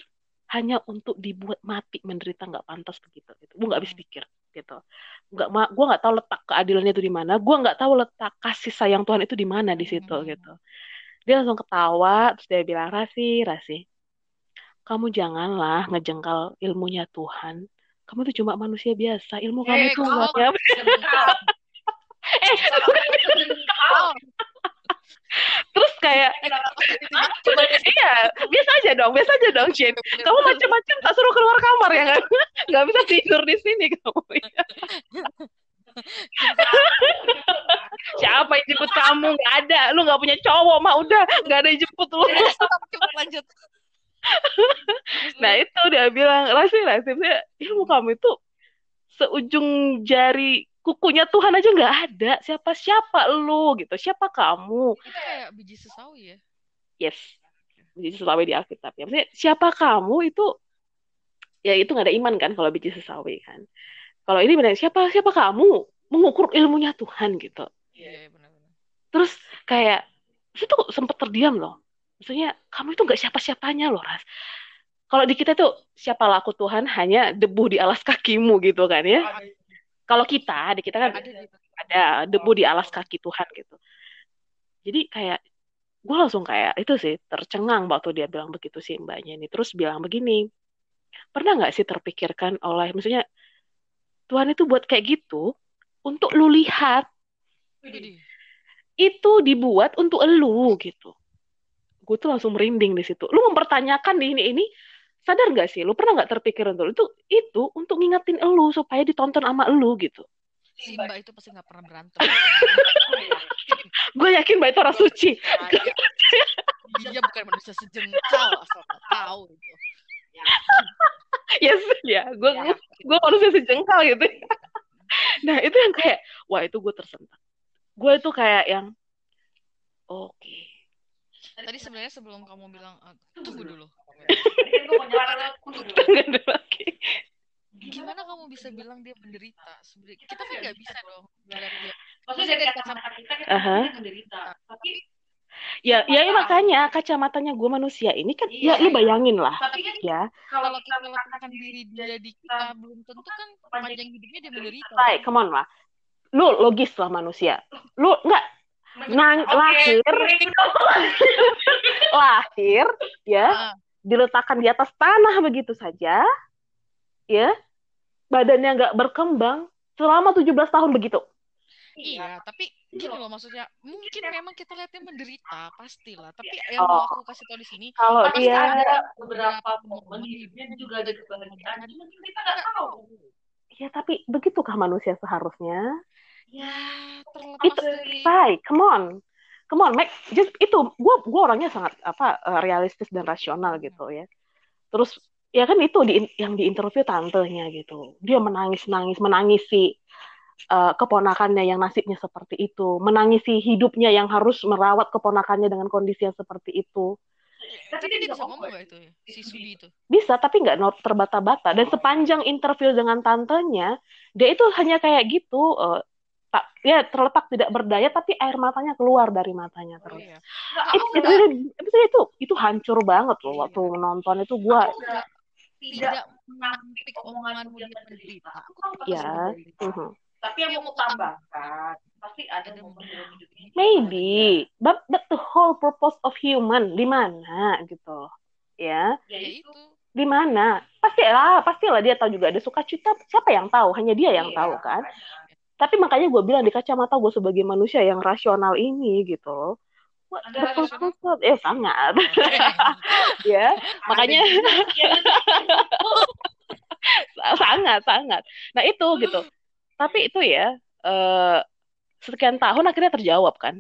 hanya untuk dibuat mati menderita nggak pantas begitu gitu. Gue nggak habis pikir gitu. Nggak ma gue nggak tahu letak keadilannya itu di mana. Gue nggak tahu letak kasih sayang Tuhan itu di mana di situ Hmm. gitu dia langsung ketawa terus dia bilang Rasi Rasi kamu janganlah ngejengkal ilmunya Tuhan. Kamu itu cuma manusia biasa ilmu kamu Eh, itu kau nggak nyampe eh terus kayak iya biasa aja dong biasa aja dong Jin. Kamu macam-macam tak suruh keluar kamar ya kan? Nggak bisa tidur di sini kamu siapa yang jemput kamu? Nggak ada. Lu nggak punya cowok mah udah nggak ada yang jemput lu. Lanjut. nah itu dia bilang Rasi Rasi saya ilmu kamu itu seujung jari kukunya Tuhan aja nggak ada. Siapa siapa lu? Gitu. Siapa kamu? Itu kayak biji sesawi ya. yes. Biji sesawi di Alkitab. Ya maksudnya siapa kamu? Itu ya itu nggak ada iman kan kalau biji sesawi kan kalau ini benar siapa siapa kamu? Mengukur ilmunya Tuhan gitu. Iya, iya, benar-benar. terus kayak itu tuh sempet terdiam loh. Maksudnya kamu itu nggak siapa-siapanya loh ras. Kalau di kita tuh siapa laku Tuhan? Hanya debu di alas kakimu gitu kan ya. Kalau kita di kita kan ada debu di alas kaki Tuhan gitu. Jadi kayak gue langsung kayak itu sih tercengang waktu dia bilang begitu sih mbaknya ini. Terus bilang begini pernah nggak sih terpikirkan oleh maksudnya Tuhan itu buat kayak gitu untuk lu lihat Widih. itu dibuat untuk elu gitu. Gue tuh langsung merinding di situ. Lu mempertanyakan di ini ini sadar gak sih? Lu pernah nggak terpikir untuk itu itu untuk ngingetin elu supaya ditonton sama elu gitu. Si Mbak itu pasti nggak pernah berantem. Gue yakin mbak itu orang suci. Dia bukan manusia sejengkal asal tahu itu. Yes ya. Gue gue gue manusia sejengkal gitu. nah itu yang kayak wah itu gue tersentak. Gue itu kayak yang oke. Tadi sebenarnya sebelum kamu bilang "Ah, tunggu dulu. Kan tunggu lagi. Gimana kamu bisa bilang dia menderita? Sebenarnya kita kan nggak bisa dong ngeliat dia. Maksudnya dari kacamata kita kan Aha. dia menderita. Tapi Ya, ya, ya makanya kacamatanya gue manusia ini kan, ya Iya, lu iya. bayangin lah, tapi kan ya. kalau kita melakukan diri dia di kita belum tentu kan panjang hidupnya dia menderita. Baik, come on lah. Lu logis lah manusia. Lu nggak nang Oke, lahir, lahir, ya, Ah, diletakkan di atas tanah begitu saja, ya, badannya nggak berkembang selama 17 tahun begitu. Iya, tapi gini loh maksudnya, mungkin memang kita lihatnya menderita, pastilah. Tapi Iya. yang mau aku kasih tau di sini, Kalau pasti dia, ada beberapa momen di hidupnya juga ada kebahagiaan. Cuma kita nggak tahu. ya tapi begitukah manusia seharusnya? ya terlepas Itu- dari Baik, come on. Come on, Mac. Just itu, gue gua orangnya sangat apa eh, realistis dan rasional gitu ya. Terus ya kan itu di, yang diinterview tantenya gitu. Dia menangis-nangis, menangisi eh, keponakannya yang nasibnya seperti itu, menangisi hidupnya yang harus merawat keponakannya dengan kondisi yang seperti itu. tapi dia bisa ngomong gak itu ya, si Sudi itu? Bisa, tapi nggak not terbata-bata. Dan sepanjang interview dengan tantenya, dia itu hanya kayak gitu. eh, tak, ya terletak tidak berdaya, tapi air matanya keluar dari matanya Oh terus. iya. Nggak, It, aku it nggak really- itu itu itu hancur banget loh Iya. waktu nonton itu gua aku nggak tidak Tidak menampik omonganmu dia menderita. Aku tahu Ya. mhm. Tapi yang mau tambahkan pasti ada momen dalam hidup ini. Maybe. But but the whole purpose of human di mana gitu. Ya. Ya Ya itu. Di mana? Pastilah pastilah dia tahu juga ada sukacita. Siapa yang tahu? Hanya dia yang Iya, tahu kan? makanya. tapi makanya gue bilang di kacamata gue sebagai manusia yang rasional ini gitu. Anda rasional? fuck? eh sangat. Ya makanya. sangat sangat. Nah itu gitu tapi itu ya eh sekian tahun akhirnya terjawab kan.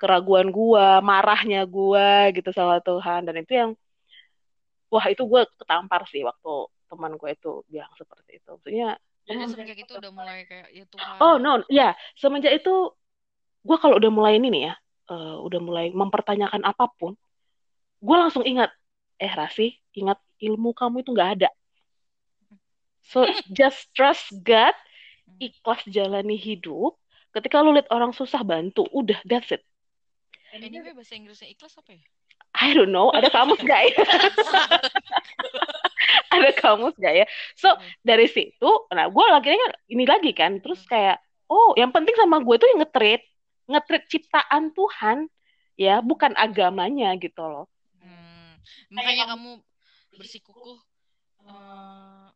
Keraguan gua marahnya gua gitu sama Tuhan. Dan itu yang wah itu gua ketampar sih waktu teman gue itu bilang seperti itu. Maksudnya Jadi semenjak itu udah mulai kayak ya Tuhan. oh no ya. Semenjak itu gua kalau udah mulai ini nih ya eh, udah mulai mempertanyakan apa pun gua langsung ingat eh Raffi ingat ilmu kamu itu nggak ada. So just trust God ikhlas jalani hidup. Ketika lu lihat orang susah bantu, udah that's it. Anyway bahasa Inggrisnya ikhlas apa ya? I don't know, ada kamus gak ya? ada kamus gak ya? So dari situ, nah gue lagi ini lagi kan, terus kayak, oh yang penting sama gue tuh yang ngetrit, ngetrit ciptaan Tuhan, ya bukan agamanya gitu loh. Hmm, makanya kamu bersikukuh eh,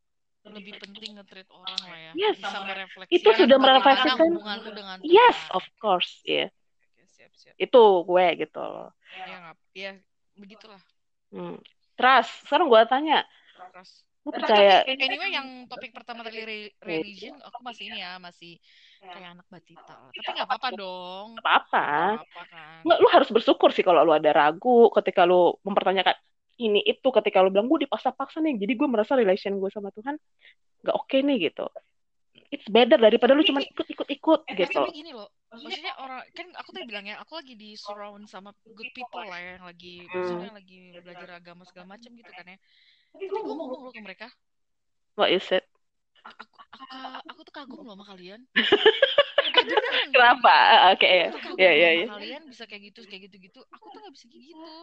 lebih penting nge-treat orang lah ya. Yes. Bisa merefleksikan Itu sudah merefleksikan. hubunganmu dengan Tuhan. Yes, of course, ya Oke, siap, siap. itu gue gitu loh. Ya, nggak, ya begitulah. Hmm. Terus sekarang gue tanya, Terus. lu percaya? Anyway, yang topik pertama tadi re- religion, aku masih ini ya, masih kayak anak batita. Tapi nggak apa-apa dong. Apa-apa. Nggak apa-apa kan. Lu harus bersyukur sih kalau lu ada ragu ketika lu mempertanyakan ini itu ketika lu bilang gue dipaksa-paksa nih jadi gue merasa relation gue sama Tuhan nggak oke nih gitu it's better daripada lu cuma ikut-ikut-ikut Eh, gitu tapi gini loh, maksudnya orang kan aku tadi bilang ya, aku lagi di surround sama good people lah ya, yang lagi Hmm. maksudnya yang lagi belajar agama segala macam gitu kan ya. Tapi gue ngomong loh ke mereka, what you said aku aku, aku tuh kagum loh sama kalian. Beneran loh. kenapa Ah, oke ya ya ya ya kalian bisa kayak gitu kayak gitu gitu. Aku tuh nggak bisa kayak gitu.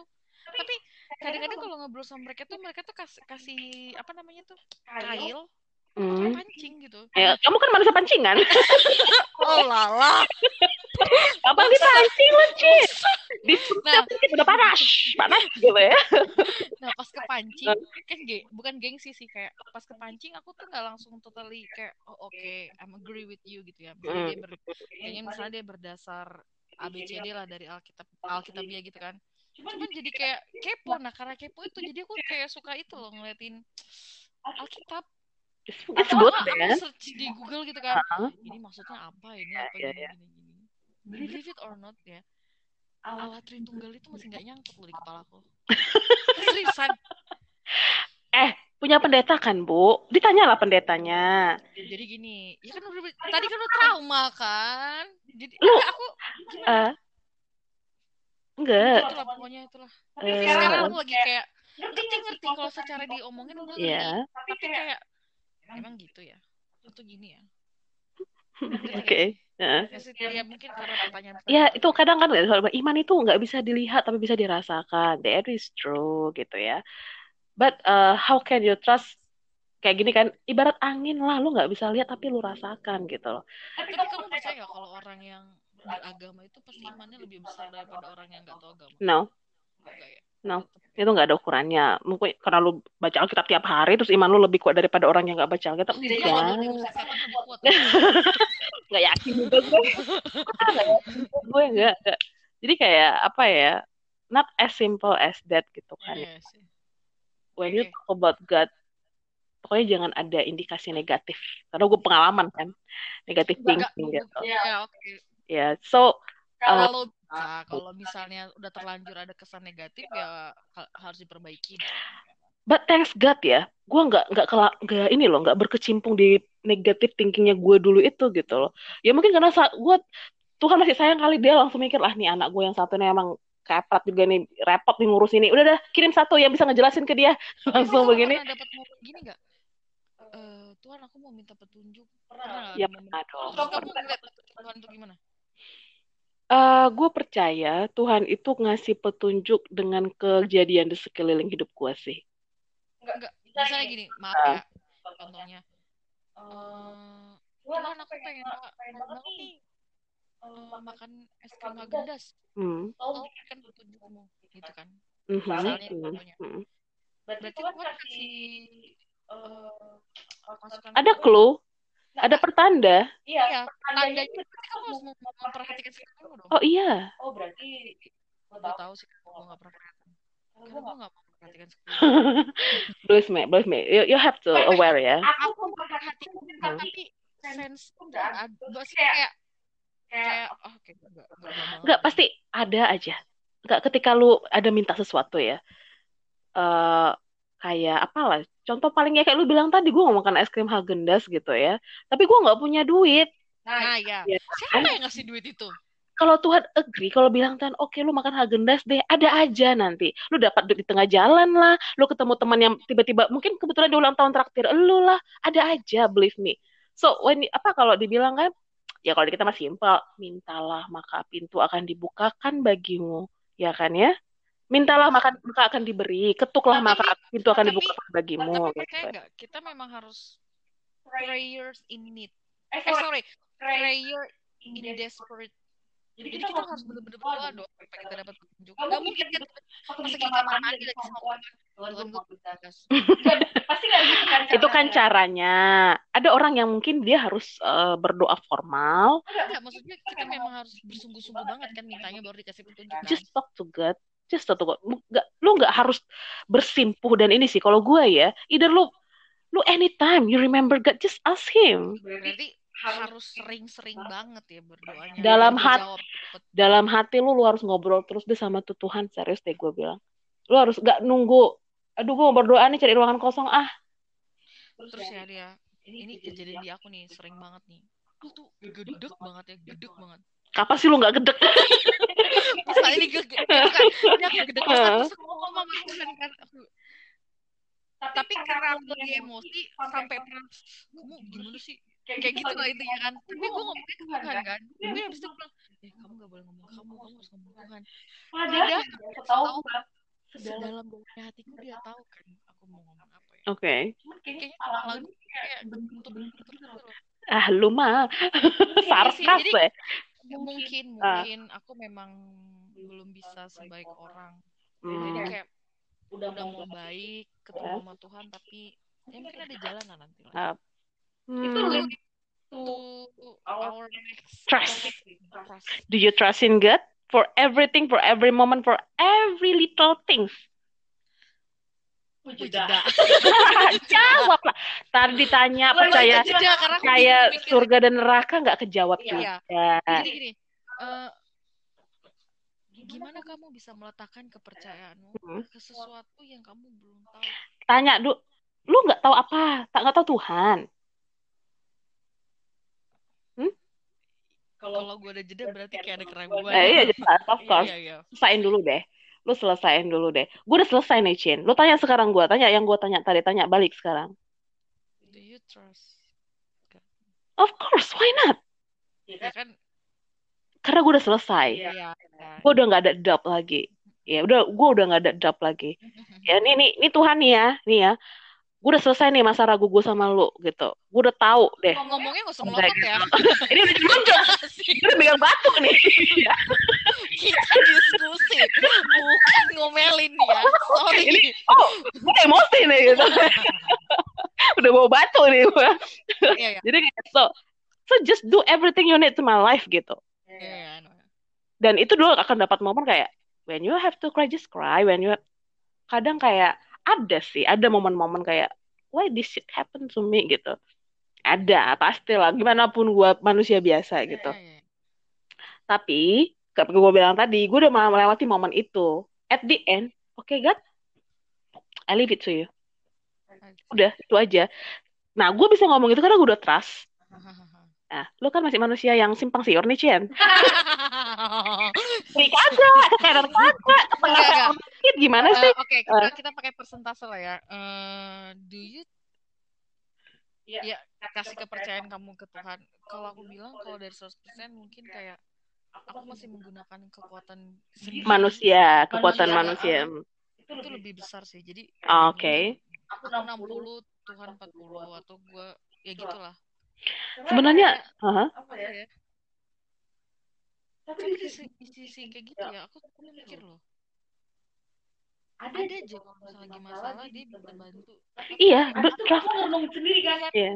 Tapi kadang-kadang kalau ngobrol sama mereka tuh mereka tuh kasih, kasih apa namanya tuh kail, Hmm. pancing gitu. ya kamu kan manusia pancingan. Oh lala. apa dipancing lu Cid di Nah, udah panas. Panas gitu ya. Nah pas kepancing kan ge bukan gengsi sih kayak pas kepancing aku tuh nggak langsung totally kayak oh oke I'm agree with you gitu ya. Misalnya dia ber, kayaknya misalnya dia berdasar ABCD lah dari Alkitab Alkitabiah gitu kan cuman jadi kayak kepo. nah karena kepo itu jadi aku kayak suka itu loh ngeliatin Alkitab. It's, good Aku- aku search di Google gitu kan. Hah? ini maksudnya apa ini? Apa Ya, gini ya, gini gini. Believe it or not ya. Allah Tritunggal itu masih nggak nyangkut loh di kepalaku seriusan. Punya pendeta kan bu? Ditanyalah pendetanya. Jadi gini. Ya kan udah tadi kan udah trauma kan? Jadi Lu- aku gimana? Eh, enggak itulah pokoknya itulah Eh, sekarang aku lagi kayak ngerti ngerti kalau secara diomongin ngerti ya tapi kayak emang gitu ya itu gini ya oke Heeh. ya, ya mungkin karena pertanyaan Ya itu kadang kan soal iman itu nggak bisa dilihat tapi bisa dirasakan. That is true gitu ya. But uh, how can you trust kayak gini kan? Ibarat angin lah, lu nggak bisa lihat tapi lu rasakan gitu loh. tapi kamu percaya kalau orang yang beragama itu pasti imannya lebih besar daripada orang yang nggak tahu agama No, Enggak ya No. itu nggak ada ukurannya. Mungkin karena lu baca Alkitab tiap hari terus iman lu lebih kuat daripada orang yang nggak baca Alkitab. Enggak, nggak yakin juga gue. Gue nggak. nggak. Jadi kayak apa ya? Not as simple as that gitu kan. Iya sih. when you Oke. talk about God, pokoknya jangan ada indikasi negatif. Karena gue pengalaman kan, negatif thinking gitu. ya oke Ya, so uh, kalau bisa kalau misalnya udah terlanjur ada kesan negatif ya ha- harus diperbaiki but thanks God ya, gue nggak nggak kela- nggak ini loh, nggak berkecimpung di negatif thinkingnya gue dulu itu gitu loh. Ya mungkin karena saat gue Tuhan masih sayang kali dia langsung mikir lah nih anak gue yang satu nih emang keprat juga nih repot nih ngurus ini. Udah dah kirim satu yang bisa ngejelasin ke dia langsung begini. dapat gini nggak Eh, Tuhan aku mau minta petunjuk pernah nggak Ya pernah dong. kamu ngeliat Tuhan itu gimana Eh, gue percaya Tuhan itu ngasih petunjuk dengan kejadian di sekeliling hidup gue sih. enggak misalnya gini maaf ya contohnya. Eh Tuhan aku pengen pengen banget nih eh, makan es krim Haagen-Dazs Hmm. tolong berikan petunjukmu gitu kan? Mhm, Misalnya, mhm, contohnya. mhm. berarti Tuhan kasih eh, masukan Ada clue, ada pertanda. Iya, tandanya itu berarti kamu harus mem- memperhatikan sekitar kamu dong. Oh iya, Oh berarti Gue tahu sih, gue gak pernah. Karena gue gak memperhatikan sekitar. believe me, believe me. You, you have to aware ya. Aku memperhatikan, tapi sense tuh gak ada. Kayak, kayak, oh kayak gak, gak, gak, banget. Enggak, pasti ada aja. Enggak ketika lu ada minta sesuatu ya. Eh kayak apalah. Contoh palingnya kayak lu bilang tadi gue mau makan es krim Haagen-Dazs gitu ya. Tapi gue nggak punya duit. Nah, ya. Ya. Siapa yang ngasih duit itu? Kalau Tuhan agree, kalau bilang Tuhan, oke lu makan Haagen-Dazs deh, ada aja nanti. Lu dapat duit di tengah jalan lah, lu ketemu teman yang tiba-tiba mungkin kebetulan dia ulang tahun traktir lu lah, ada aja, believe me. So when apa kalau dibilang kan, ya kalau kita masih simpel, mintalah maka pintu akan dibukakan bagimu, ya kan ya? Mintalah maka maka akan diberi, ketuklah Tapi- maka pintu akan tapi- dibukakan bagimu. Tapi gitu. gak? Kita memang harus prayers in need. eh sorry. Prayer in desperate. Jadi kita harus bener-bener berdoa dong supaya kita dapat petunjuk. Gak mungkin kan pas lagi kamar mandi lagi sama Tuhan. Tuhan gue bertugas. pasti nggak gitu kan Itu kan caranya. Ada orang yang mungkin dia harus eh, berdoa formal, Enggak, maksudnya kita memang harus bersungguh-sungguh banget kan mintanya baru dikasih petunjuk just talk to God just to God nggak lu nggak harus bersimpuh dan ini sih. Kalau gue ya either lu lu anytime you remember God just ask him. Berarti harus sering-sering banget ya berdoanya. Dalam Biar hat- dijawab cepet. dalam hati lu lu harus ngobrol terus deh sama tuh Tuhan serius deh gue bilang. Lu harus nggak nunggu aduh gue mau berdoa nih cari ruangan kosong. Ah. Terus ya dia ini kejadian di aku nih sering banget nih. Lu tuh gedek banget ya gedek banget. Kapan sih lu nggak gedek? ini gue kan ini aku gedek banget terus aku ngomong Tuhan kan. Aku tapi karena aku lagi emosi sampai pernah kamu gimana sih? kayak gitu lah intinya kan. Tapi gue ngomongnya ke Tuhan kan. tapi habis itu bilang eh kamu gak boleh ngomong kamu kamu harus ngomong Tuhan. Padahal tahu gua sedalam dalamnya hatiku dia tahu kan aku mau ngomong apa ya. Oke. kayaknya lagu kayak bentuk bentuk terus gitu loh. Ah, lu mah sarkas jadi- ya. mungkin mungkin aku memang belum bisa sebaik orang Hmm. jadi kayak udah udah mau baik ketemu sama Tuhan tapi ya mungkin ada jalan lah nanti lah. Ah. itu Hmm. lebih to our next Trust. trust. Do you trust in God for everything, for every moment, for every little things? Jeda. Jawab lah. Tadi ditanya Wah, percaya jeda. Mikir. surga dan neraka nggak kejawab Iya. juga. Gini gini. eh, gimana kamu bisa meletakkan kepercayaanmu Hmm. ke sesuatu yang kamu belum tahu? Tanya du, lu nggak tahu apa? Tak nggak tahu Tuhan. Kalau gue ada jeda berarti kayak ada keraguan. Eh, iya jelas, of course. Iya, iya. Selesain dulu deh. Lu selesain dulu deh. Gue udah selesai nih, Chin. Lu tanya sekarang gue. Tanya yang gue tanya tadi. Tanya balik sekarang. Do you trust? Of course, why not? Ya kan? Karena gue udah selesai. Iya. Iya. Gue udah nggak ada doubt lagi. Ya udah, gue udah nggak ada doubt lagi. Ya, ini, ini, ini Tuhan nih ya, nih ya. Gue udah selesai nih masa ragu gue sama lu, gitu. Gue udah tahu deh. Ngomongnya gak usah ya. Ini udah ditunjuk. Ini udah pegang batu nih. Kita diskusi, bukan ngomelin ya. Sorry. Ini, oh, gue emosi nih, gitu. udah bawa batu nih gue. Iya, iya. Jadi kayak, so, so just do everything you need to my life, gitu. Iya, iya, I know. Dan itu dulu akan dapat momen kayak, when you have to cry, just cry. When you, kadang kayak, ada sih, ada momen-momen kayak, why this shit happen to me, gitu. Ada, pastilah. Gimana pun gue manusia biasa, gitu. Iya, iya. Tapi, kayak gue bilang tadi, gue udah melewati momen itu. At the end, oke God, I leave it to you. Udah, itu aja. Nah, gue bisa ngomong itu karena gue udah trust. Nah, lu kan masih manusia yang simpang siur nih, Cien. Ini kagak, kanan kagak, ke tengah Enggak, enggak. dikit, gimana Eh, sih? Oke, kita kita pakai persentase lah ya. Eh, do you Iya. ya kasih kepercayaan kamu ke Tuhan? Kalau aku bilang kalau dari 100% mungkin kayak aku masih menggunakan kekuatan sendiri. Manusia, kekuatan Manusia. manusia. itu lebih besar sih. Jadi Ah, Oke. aku 60, Tuhan 40 atau gua ya gitulah. Sebenarnya, Hah? apa Apa ya ya? tapi Tapi di sisi- sisi, di sisi kayak gitu ya, aku tuh mikir loh. ada Ada aja kalau misalnya lagi masalah dia bisa bantu. iya, trust. kamu ngomong sendiri kan Iya.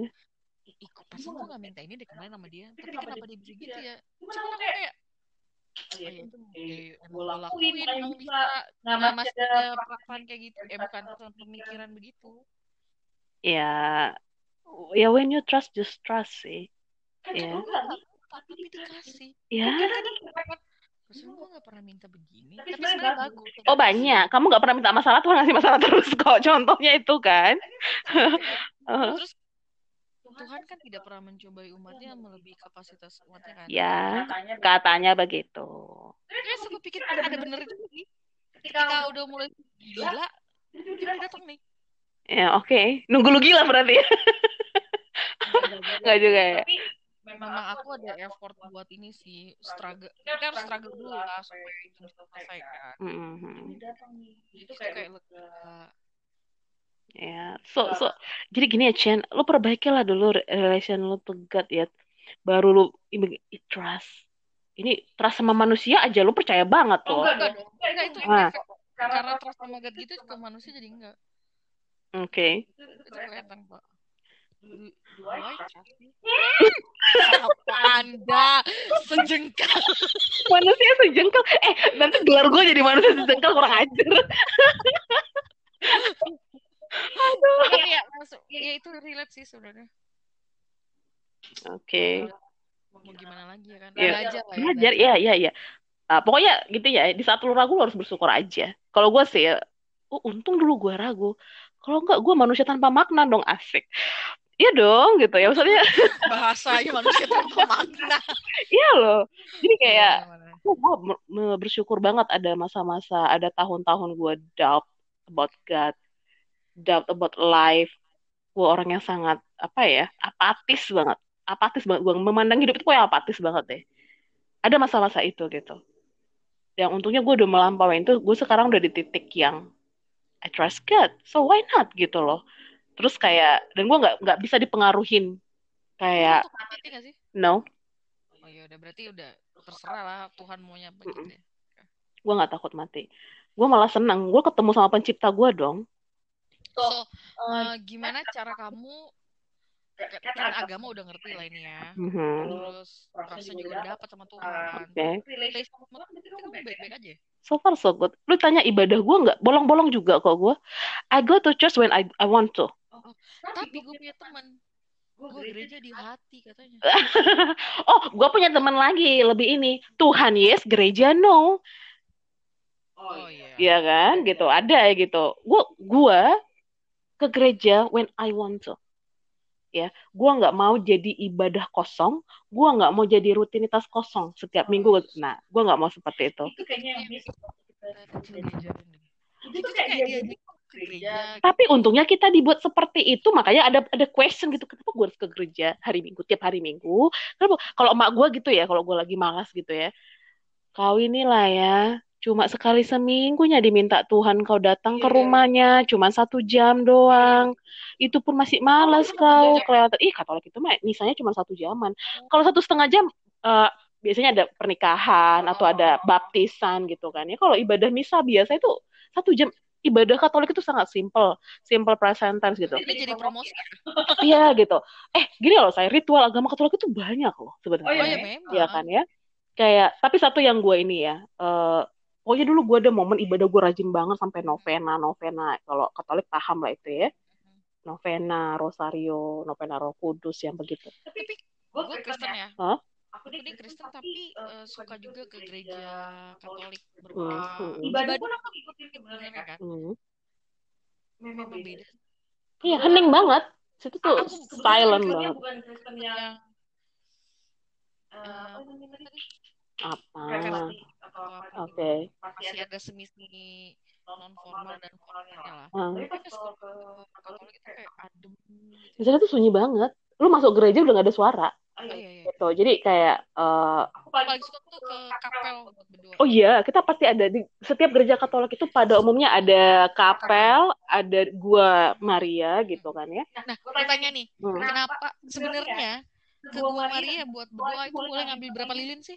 Ih, kok pasti gua gak minta ini deh kemarin sama dia. Tapi kenapa dia bisa gitu ya? Cuman aku aku kayak kayak oh, ya iya, itu ya, emang gua gua lakuin, emang bisa. nah nah, masih ada perasaan kayak gitu eh bukan pemikiran begitu Ya, ya when you trust, just trust sih. kan Iya. nggak minta tapi dikasih Ya. Maksudnya gue gak pernah minta begini Tapi tapi sebenarnya bagus. Oh banyak. Kamu nggak pernah minta masalah, Tuhan ngasih masalah terus kok. Contohnya itu kan. Uh, terus Tuhan kan tidak pernah mencobai umatnya melebihi kapasitas umatnya kan ya, katanya katanya begitu. Terus aku pikir ada bener itu nih ketika udah mulai gila tiba-tiba datang nih Ya oke. Nunggu lu gila berarti. Nggak juga ya. tapi memang aku ada effort buat ini sih struggle kita harus struggle dulu lah supaya itu bisa selesai kan Mhm. nih itu kayak lega Ya, so so jadi gini ya Chen, lu perbaikilah dulu re- relation lu to God ya. Baru lu trust. Ini trust sama manusia aja lu percaya banget Oh, tuh. enggak enggak dong dong enggak itu Ah. efek karena trust sama God gitu ke manusia jadi enggak Oke. itu kelihatan apa anda sejengkal Manusia sejengkal. Eh, nanti gelar gue jadi manusia sejengkal kurang ajar. tapi ya masuk ya itu relate sih sebenarnya Oke. mau gimana lagi ya kan Iya. ada aja lah ya Belajar, ada iya, iya, iya. Ah, pokoknya gitu ya, di saat lu ragu lu harus bersyukur aja. Kalau gue sih, oh, untung dulu gue ragu. Kalau enggak, gue manusia tanpa makna dong, asik. iya dong gitu ya maksudnya. Bahasanya manusia tanpa makna. Iya loh. Jadi kayak Gimana? gue bersyukur banget ada masa-masa ada tahun-tahun gue doubt about God doubt about life. Gue orang yang sangat apa ya apatis banget. Apatis banget gue memandang hidup itu kayak apatis banget deh. Ada masa-masa itu gitu. Yang untungnya gue udah melampaui itu gue sekarang udah di titik yang I trust God so why not gitu loh. Terus kayak dan gue nggak nggak bisa dipengaruhin. Kayak gak sih? No. Oh iya udah berarti udah terserah lah Tuhan maunya begitu Mm-mm. ya. Gue nggak takut mati. Gue malah senang. Gue ketemu sama pencipta gue dong. So eh, gimana cara kamu kan agama udah ngerti lah ini ya. Mhm. terus rasa juga udah dapat sama Tuhan. oke. Relation sama Tuhan berarti kamu baik-baik aja. So far so good. Lu tanya ibadah gue nggak? Bolong-bolong juga kok gue I go to church when I I want to. Tapi gue punya teman. gue gereja di hati katanya. Oh gue punya teman lagi. Lebih ini. Tuhan yes gereja no. Oh iya. Iya kan? Gitu. Ada ya gitu. Gue gua ke gereja when I want to ya. Gua nggak mau jadi ibadah kosong gua nggak mau jadi rutinitas kosong setiap minggu. Nah gua nggak mau seperti itu. Kayaknya yang kayak dia gereja. tapi untungnya kita dibuat seperti itu makanya ada ada question gitu kenapa gue harus ke gereja hari minggu tiap hari minggu? Kenapa? Kalau emak gue gitu ya kalau gue lagi malas gitu ya. Kau inilah ya cuma sekali seminggunya diminta Tuhan kau datang ke Iya. rumahnya cuma satu jam doang itu pun masih malas kau kelihatan ih katolik itu mah misalnya cuma satu jaman kalau satu setengah jam eh, biasanya ada pernikahan atau ada baptisan gitu kan ya kalau ibadah misa biasa itu satu jam ibadah Katolik itu sangat simple, simple present tense gitu. ini jadi promosi Iya gitu. Eh gini loh saya ritual agama Katolik itu banyak loh Oh, oh sebenarnya. ya iya, memang Iya kan ya. Kayak tapi satu yang gue ini ya. eh pokoknya dulu gue ada momen ibadah gue rajin banget sampai novena, novena. Kalau Katolik paham lah itu ya. Novena, Rosario, Novena Roh Kudus yang begitu. tapi tapi gue Kristen ya Hah? aku nih Kristen tapi eh, suka juga ke gereja Katolik berdoa hmm. ibadah pun aku ikutin sebenarnya kan Hmm. memang beda Iya hening banget. Situ tuh silent banget. bukan Kristen yang yang eh, apa apa Oke. gitu. masih ada ada semi non formal dan formalnya lah Ah. tapi pas kalau Katolik itu kayak adem Di sana tuh sunyi banget. Lu masuk gereja udah gak ada suara. oh, iya. iya iya Gitu. Jadi kayak eh, aku paling suka tuh ke kapel Oh iya, kita pasti ada di setiap gereja Katolik itu pada umumnya ada kapel, ada gua Maria gitu kan ya. nah gue tanya nih Hmm. kenapa sebenarnya ke gua Maria buat berdoa itu boleh ngambil berapa lilin sih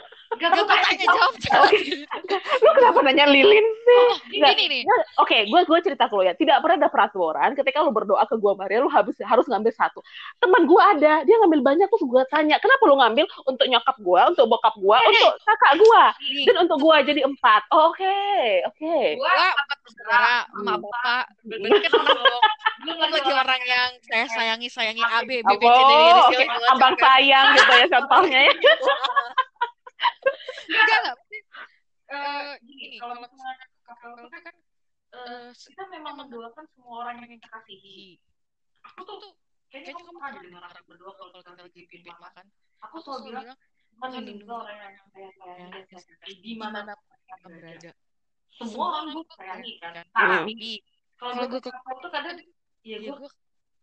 Gak gue tanya jawab jawab Lu kenapa nanya lilin sih? ini Nggak. nih Oke, gue gue cerita ke lu ya. Tidak pernah ada peraturan ketika lu berdoa ke gua Maria lu harus harus ngambil satu. Teman gua ada, dia ngambil banyak terus gua tanya, "Kenapa lu ngambil untuk nyokap gua, untuk bokap gua, Eh, untuk kakak gua, nih dan untuk gua jadi empat?" Oh, Oke, oke. gua empat bersaudara emak bapak berarti kan Kan lagi orang yang saya sayangi sayangi A B B B C D Oh, G oke. Abang sayang gitu ya contohnya ya. enggak enggak. Eh, gini, kalau kalau misalnya itu itu kan eh, kita memang mendoakan semua orang yang kita kasihi. Aku tuh kayaknya kamu pernah dengar aku berdoa kalau kalau kita lagi pimpin makan. Aku selalu bilang bilang Tuhan Tuhan lindungi lindungi orang yang saya sayangi dan saya kasihi gimana gimana pun kita berada semua orang gue sayangi kan. Tapi Kalau kalau gue ke tuh kadang ya ya gue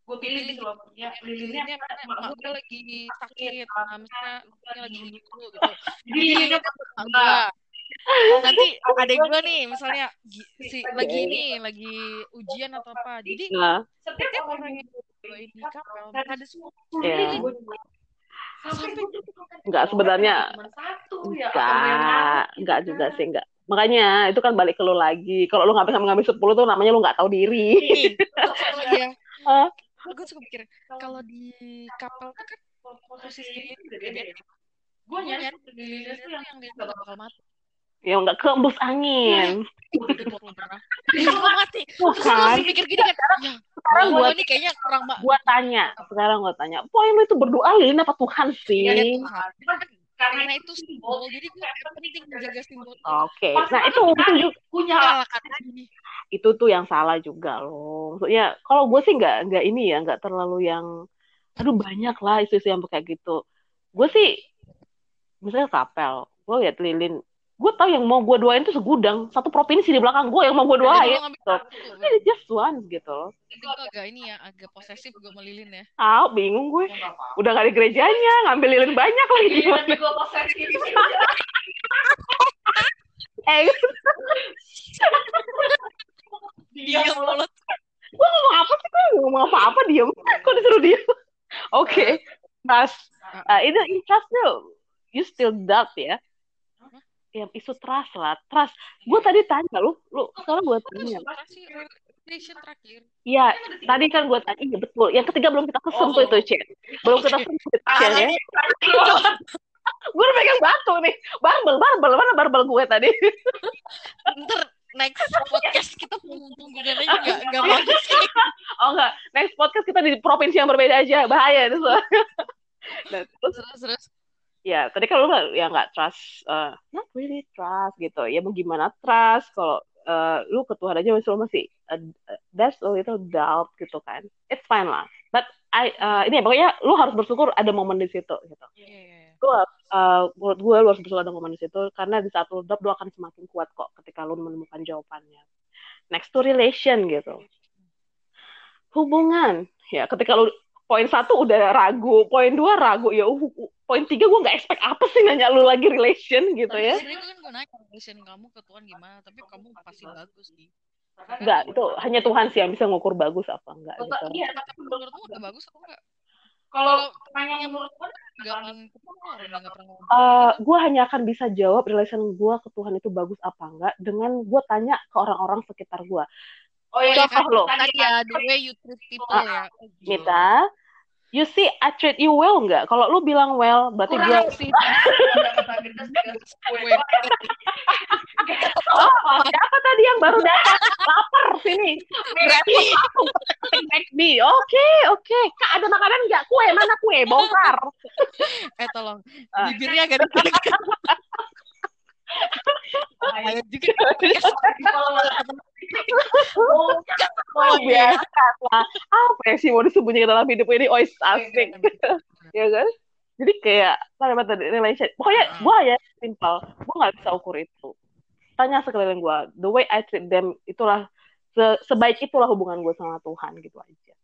gue gue pilih gitu loh ya lilinnya emak gue gue lagi sakit misalnya misalnya lagi dulu gitu. Jadi lilinnya gue nanti adek gue nih misalnya si lagi ini lagi ujian atau apa. Jadi Nah, setiap orang yang doain di kapel ada semua. Iya. gue Enggak, sebenarnya cuma satu ya gue enggak, enggak gitu juga kan. sih enggak. Makanya itu kan balik ke lu lagi. Kalau lu ngambil sama ngambil 10 tuh namanya lu nggak tahu diri. ya gue suka mikir kalau di kapel tuh kan posisi itu itu beda beda ya? gue nyari nyari lilinnya tuh yang yang gak bakal mati. Ya enggak kembus angin. gue hidup belum pernah dia mau mati. Terus gue kan. mikir gini kan ya Sekarang gue gua nih kayaknya kurang mak gua tanya, sekarang gua tanya, poin lu itu berdoa lilin apa Tuhan sih? ya Tuhan Karena itu simbol jadi gue penting menjaga simbol itu. Oke, nah itu itu juga punya lagi itu tuh yang salah juga loh. Maksudnya kalau gue sih nggak nggak ini ya nggak terlalu yang aduh banyak lah isu-isu yang kayak gitu. Gue sih misalnya kapel, gue lihat lilin, gue tahu yang mau gue doain tuh segudang satu provinsi di belakang gue yang mau gue doain gitu. Ini just once gitu loh. itu gue agak ini ya agak posesif gue melilin ya Tahu bingung gue. Udah gak di gerejanya, ngambil lilin banyak lagi Iya, gimana? nanti gue posesif. Eh, Dia Iya, mulut. gue ngomong apa sih? Gue ngomong apa-apa diem. Kok disuruh diem? Oke, trust. Uh, itu in trust tuh, you still doubt ya. Ya isu trust lah, trust. Gue tadi tanya lu, lu sekarang gue tanya. Terakhir Iya, tadi kan gue tanya, iya betul. Yang ketiga belum kita sentuh Oh. itu, Cek. Belum kita sentuh itu, Cek, ya. Gue udah pegang batu nih. Barbel, barbel. Mana barbel gue tadi? ntar next podcast kita mumpung gue aja nggak bagus Oh enggak, next podcast kita di provinsi yang berbeda aja. Bahaya itu. Nah, terus terus terus ya tadi kan lu nggak ya nggak trust uh, not really trust gitu. Ya mau gimana trust kalau uh, lu ke Tuhan aja masih lu masih uh, there's a little doubt gitu kan. It's fine lah. But I uh, ini ya, pokoknya lu harus bersyukur ada momen di situ gitu. Iya iya iya. lu uh, menurut gue lu harus bersyukur ada momen di situ karena di saat lu doubt lu akan semakin kuat kok ketika lu menemukan jawabannya. Next to relation gitu. Hubungan. Ya ketika lu poin satu udah ragu poin dua ragu ya uh, uh, poin tiga gue nggak expect apa sih nanya lu lagi relation gitu tapi ya. sebenarnya gue kan gue nanya relation kamu ke Tuhan gimana? Tapi kamu pasti bagus sih. Enggak, itu hanya Tuhan sih yang bisa ngukur bagus apa enggak gitu. Iya, tapi tapi menurutmu udah bagus atau enggak kalau menurut gue ngomong. Eh, gue hanya akan bisa jawab relation gue ke Tuhan itu bagus apa enggak dengan gue tanya ke orang-orang sekitar gue. Oh iya Contoh lo. tadi ya the way you treat people ya Oh, gila. Mita, you see I treat you well enggak? Kalau lu bilang well, berarti gue kurang sih Gue. Oh, siapa tadi yang baru datang? Lapar sini. Berarti McD. Oke, oke. Kak, ada makanan nggak? Kue, mana kue? Bongkar. eh tolong Ah. bibirnya agak dekat Juga Oh, biasa lah. Apa ya sih mau disembunyikan dalam hidup ini? Oh, asik. ya kan? Jadi kayak apa tadi relation. Pokoknya Hmm. gue ya simpel. Gue nggak bisa ukur itu. Tanya sekeliling gue. The way I treat them itulah se- sebaik itulah hubungan gue sama Tuhan gitu aja.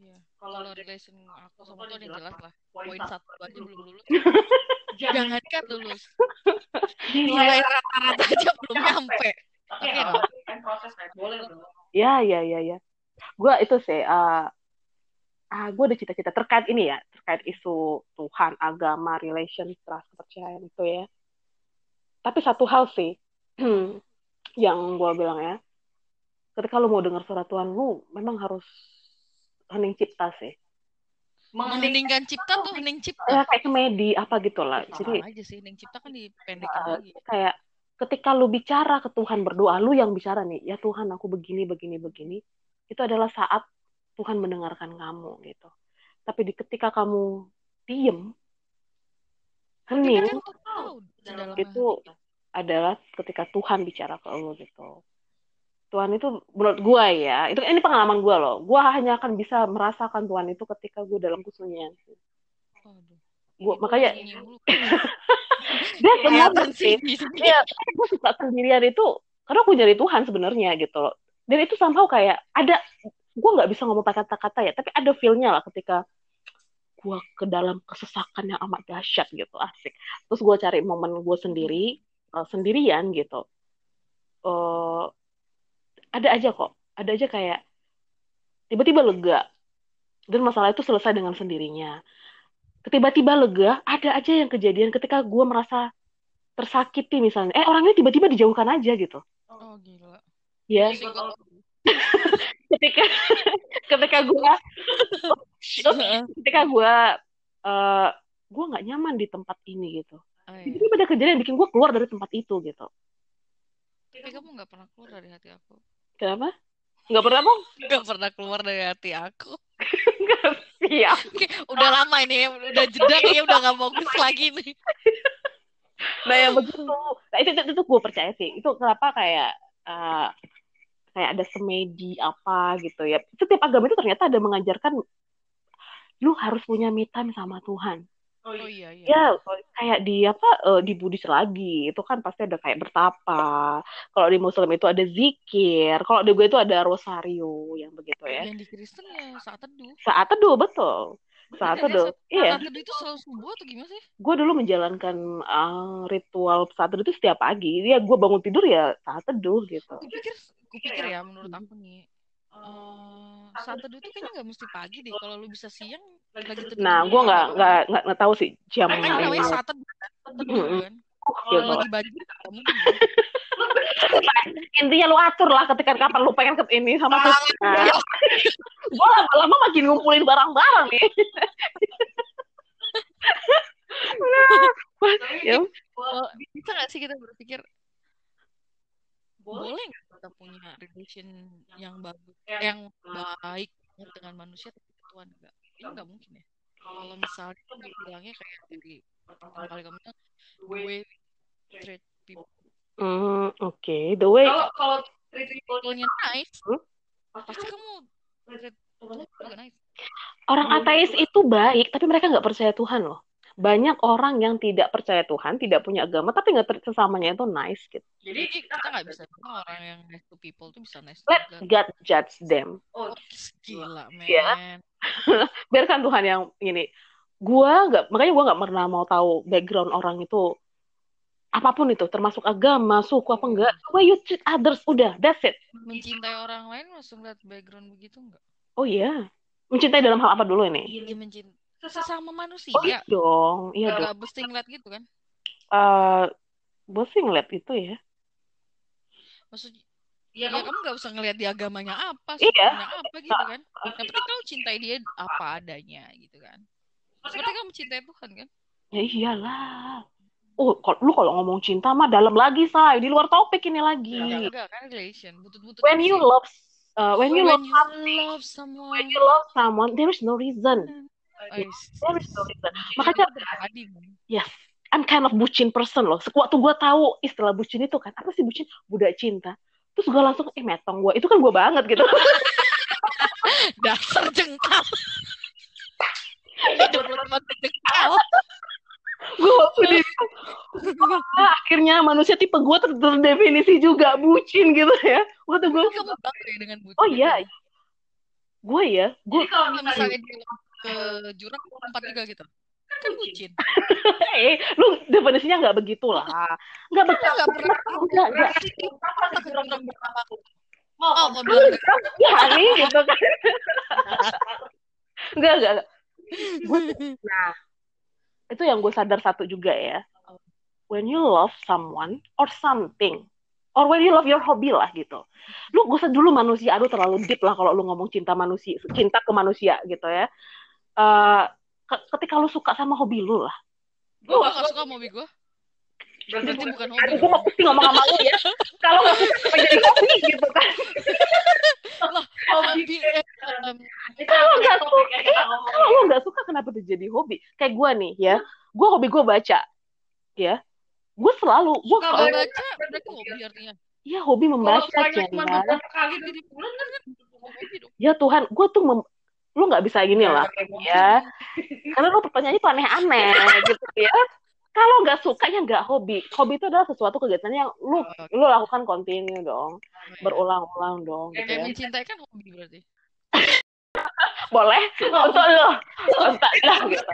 Iya. kalau relation aku sama Tuhan jelas lah poin satu aja belum lulus jangan jangan kan lulus nilai rata-rata aja belum nyampe tapi Oke, ya dong. kan proses kan boleh dong Ya, ya, ya, ya. Gue itu sih, uh, ah, gue ada cita-cita terkait ini ya, terkait isu Tuhan, agama, relation, trust, kepercayaan itu ya. Tapi satu hal sih, yang gue bilang ya, ketika lu mau dengar suara Tuhan, lu memang harus hening cipta sih. Mendingan cipta tuh hening cipta Ya kayak komedi apa gitu lah. Jadi sama aja sih hening cipta kan dipendekin uh, lagi kayak ketika lu bicara ke Tuhan berdoa, lu yang bicara nih, ya Tuhan aku begini, begini, begini, itu adalah saat Tuhan mendengarkan kamu gitu. Tapi di ketika kamu diem, hening, kan itu adalah ketika Tuhan bicara ke lu gitu. Tuhan itu menurut gua ya, itu ini pengalaman gua loh. Gua hanya akan bisa merasakan Tuhan itu ketika gua dalam kesunyian. Ini makanya dia semua sih sih. Iya, gue suka sendirian itu karena aku nyari Tuhan sebenarnya gitu loh. Dan itu somehow kayak ada, gue nggak bisa ngomong pakai kata-kata ya, tapi ada feel-nya lah ketika gue ke dalam kesesakan yang amat dahsyat gitu, asik. Terus gue cari momen gue sendiri, eh, sendirian gitu. Eh, ada aja kok, ada aja kayak tiba-tiba lega. Dan masalah itu selesai dengan sendirinya. Tiba-tiba lega, ada aja yang kejadian ketika gue merasa tersakiti misalnya. Eh orang ini tiba-tiba dijauhkan aja gitu. oh gila Ya, gua- ketika ketika gue ketika gue eh gue nggak nyaman di tempat ini gitu. Ah, iya. Tiba-tiba ada kejadian yang bikin gue keluar dari tempat itu gitu. tapi kamu nggak pernah keluar dari hati aku Kenapa? Nggak pernah mau? nggak pernah keluar dari hati aku Siap. Oke, udah lama ini, udah jeda kayaknya udah nggak fokus lagi nih. Nah yang begitu. Nah itu itu, itu gue percaya sih. Itu kenapa kayak eh, kayak ada semedi apa gitu ya. Setiap agama itu ternyata ada mengajarkan lu harus punya me time sama Tuhan. Oh Oh iya. iya iya. Ya, kayak di apa eh, di Buddhis lagi itu kan pasti ada kayak bertapa. Kalau di Muslim itu ada zikir. Kalau di gue itu ada rosario yang begitu ya. Yang di Kristen ya saat teduh. Saat teduh betul. Saat teduh. Iya. Saat teduh itu selalu subuh atau gimana sih? Gue dulu menjalankan eh, ritual saat teduh itu setiap pagi. Ya gue bangun tidur ya saat teduh gitu. Gue pikir, gue pikir ya menurut aku nih, eh saat teduh itu kayaknya nggak mesti pagi deh. Kalau lu bisa siang, lagi. Nah, gue nggak nggak nggak nggak tahu sih jam Kan namanya Mm-mm. kan. Kalau lagi banjir, ya. intinya lu atur lah ketika kapan lu pengen ke ini sama Tuhan. Ya, gue lama-lama makin ngumpulin barang-barang nih. Tapi Ya. bisa nggak sih kita berpikir boleh nggak kita punya relation yang bagus, Ya. yang baik dengan manusia tapi Tuhan enggak? Ini nggak mungkin ya. Kalau misalnya dia bilangnya kayak dari pertama kali kamu bilang, the way we treat people. Hmm, oke. The way Kalau kalau treat people Kalau-nya nice, Hmm? pasti kamu treat juga nice. orang ateis itu baik, tapi mereka nggak percaya Tuhan loh. Banyak orang yang tidak percaya Tuhan, tidak punya agama, tapi nggak sesamanya itu nice gitu. jadi kita nggak bisa bilang orang yang nice to people tuh bisa nice Let God. God judge them. oh gila, Ya. men. Biarkan Tuhan yang ini. Gua nggak, makanya gua nggak pernah mau tahu background orang itu apa pun itu, termasuk agama, suku apa enggak. Way you treat others, udah, that's it. Mencintai orang lain langsung lihat background begitu nggak? Oh iya, mencintai dalam hal apa dulu ini? Dia mencintai sesama manusia. Oh iya dong, iya dong. Gak mesti ngeliat gitu kan? Eh, gue sih ngeliat itu ya. Maksudnya, iya ya kamu kamu gak usah ngeliat di agamanya apa, Iya. apa gitu kan? Yang penting kamu cintai dia apa adanya gitu kan? Seperti kamu cintai Tuhan kan? Ya iyalah. Oh, lu kalau ngomong cinta mah dalam lagi, say. Di luar topik ini lagi. Ya enggak kan relation, butut-butut When you love, uh, when you love when you something, love someone. when you love someone, there is no reason. Ais. There is no reason. Makanya yes, I'm kind of bucin person loh. Sekuat tuh gue tahu istilah bucin itu kan. Apa sih bucin? Budak cinta. Terus gue langsung, eh metong gue. Itu kan gue banget gitu. dasar jengkal. Hidup lu cuma jengkal. gue akhirnya manusia tipe gue ter terdefinisi juga bucin gitu ya. Waktu gue, Kamu bangga ya dengan bucin. oh iya, gue ya, gue kalau misalnya ke jurang lompat juga gitu. Kan bucin. eh, lu definisinya nggak begitu lah. Nggak begitu. Nggak pernah. Nggak, nggak. Kali? mau Oh, mau bilang Ya, nih gitu kan. Enggak, enggak, enggak. Nah, itu yang gue sadar satu juga ya. When you love someone or something, or when you love your hobby lah gitu. Lu gak usah dulu manusia, aduh terlalu deep lah kalau lu ngomong cinta manusia, cinta ke manusia gitu ya. Ke- ketika lu suka sama hobi lu lah. gue gak suka sama hobi gue. Berarti bukan hobi. Aduh, gue mau pasti ngomong sama lu ya. Kalau gak suka apa jadi hobi gitu kan. Hobi eh, em, Kalau nggak topik suka, ngomongin. kalau lu nggak suka kenapa tuh jadi hobi? Kayak gue nih ya, gue hobi gue baca, ya. Gue selalu, gue kalau kalau baca berarti hobi artinya. ya hobi Kalau membaca misalnya cuma beberapa kali di bulan kan kan Hobi dong. Ya Tuhan, gue tuh mem- lu nggak bisa gini lah, ya. Karena lu pertanyaannya tuh aneh-aneh gitu ya. Kalau nggak suka ya nggak hobi. Hobi itu adalah sesuatu kegiatan yang lu lu lakukan kontinu dong, berulang-ulang dong. Gitu Kayak ya. mencintai kan hobi berarti. Boleh untuk lu, entah lah gitu.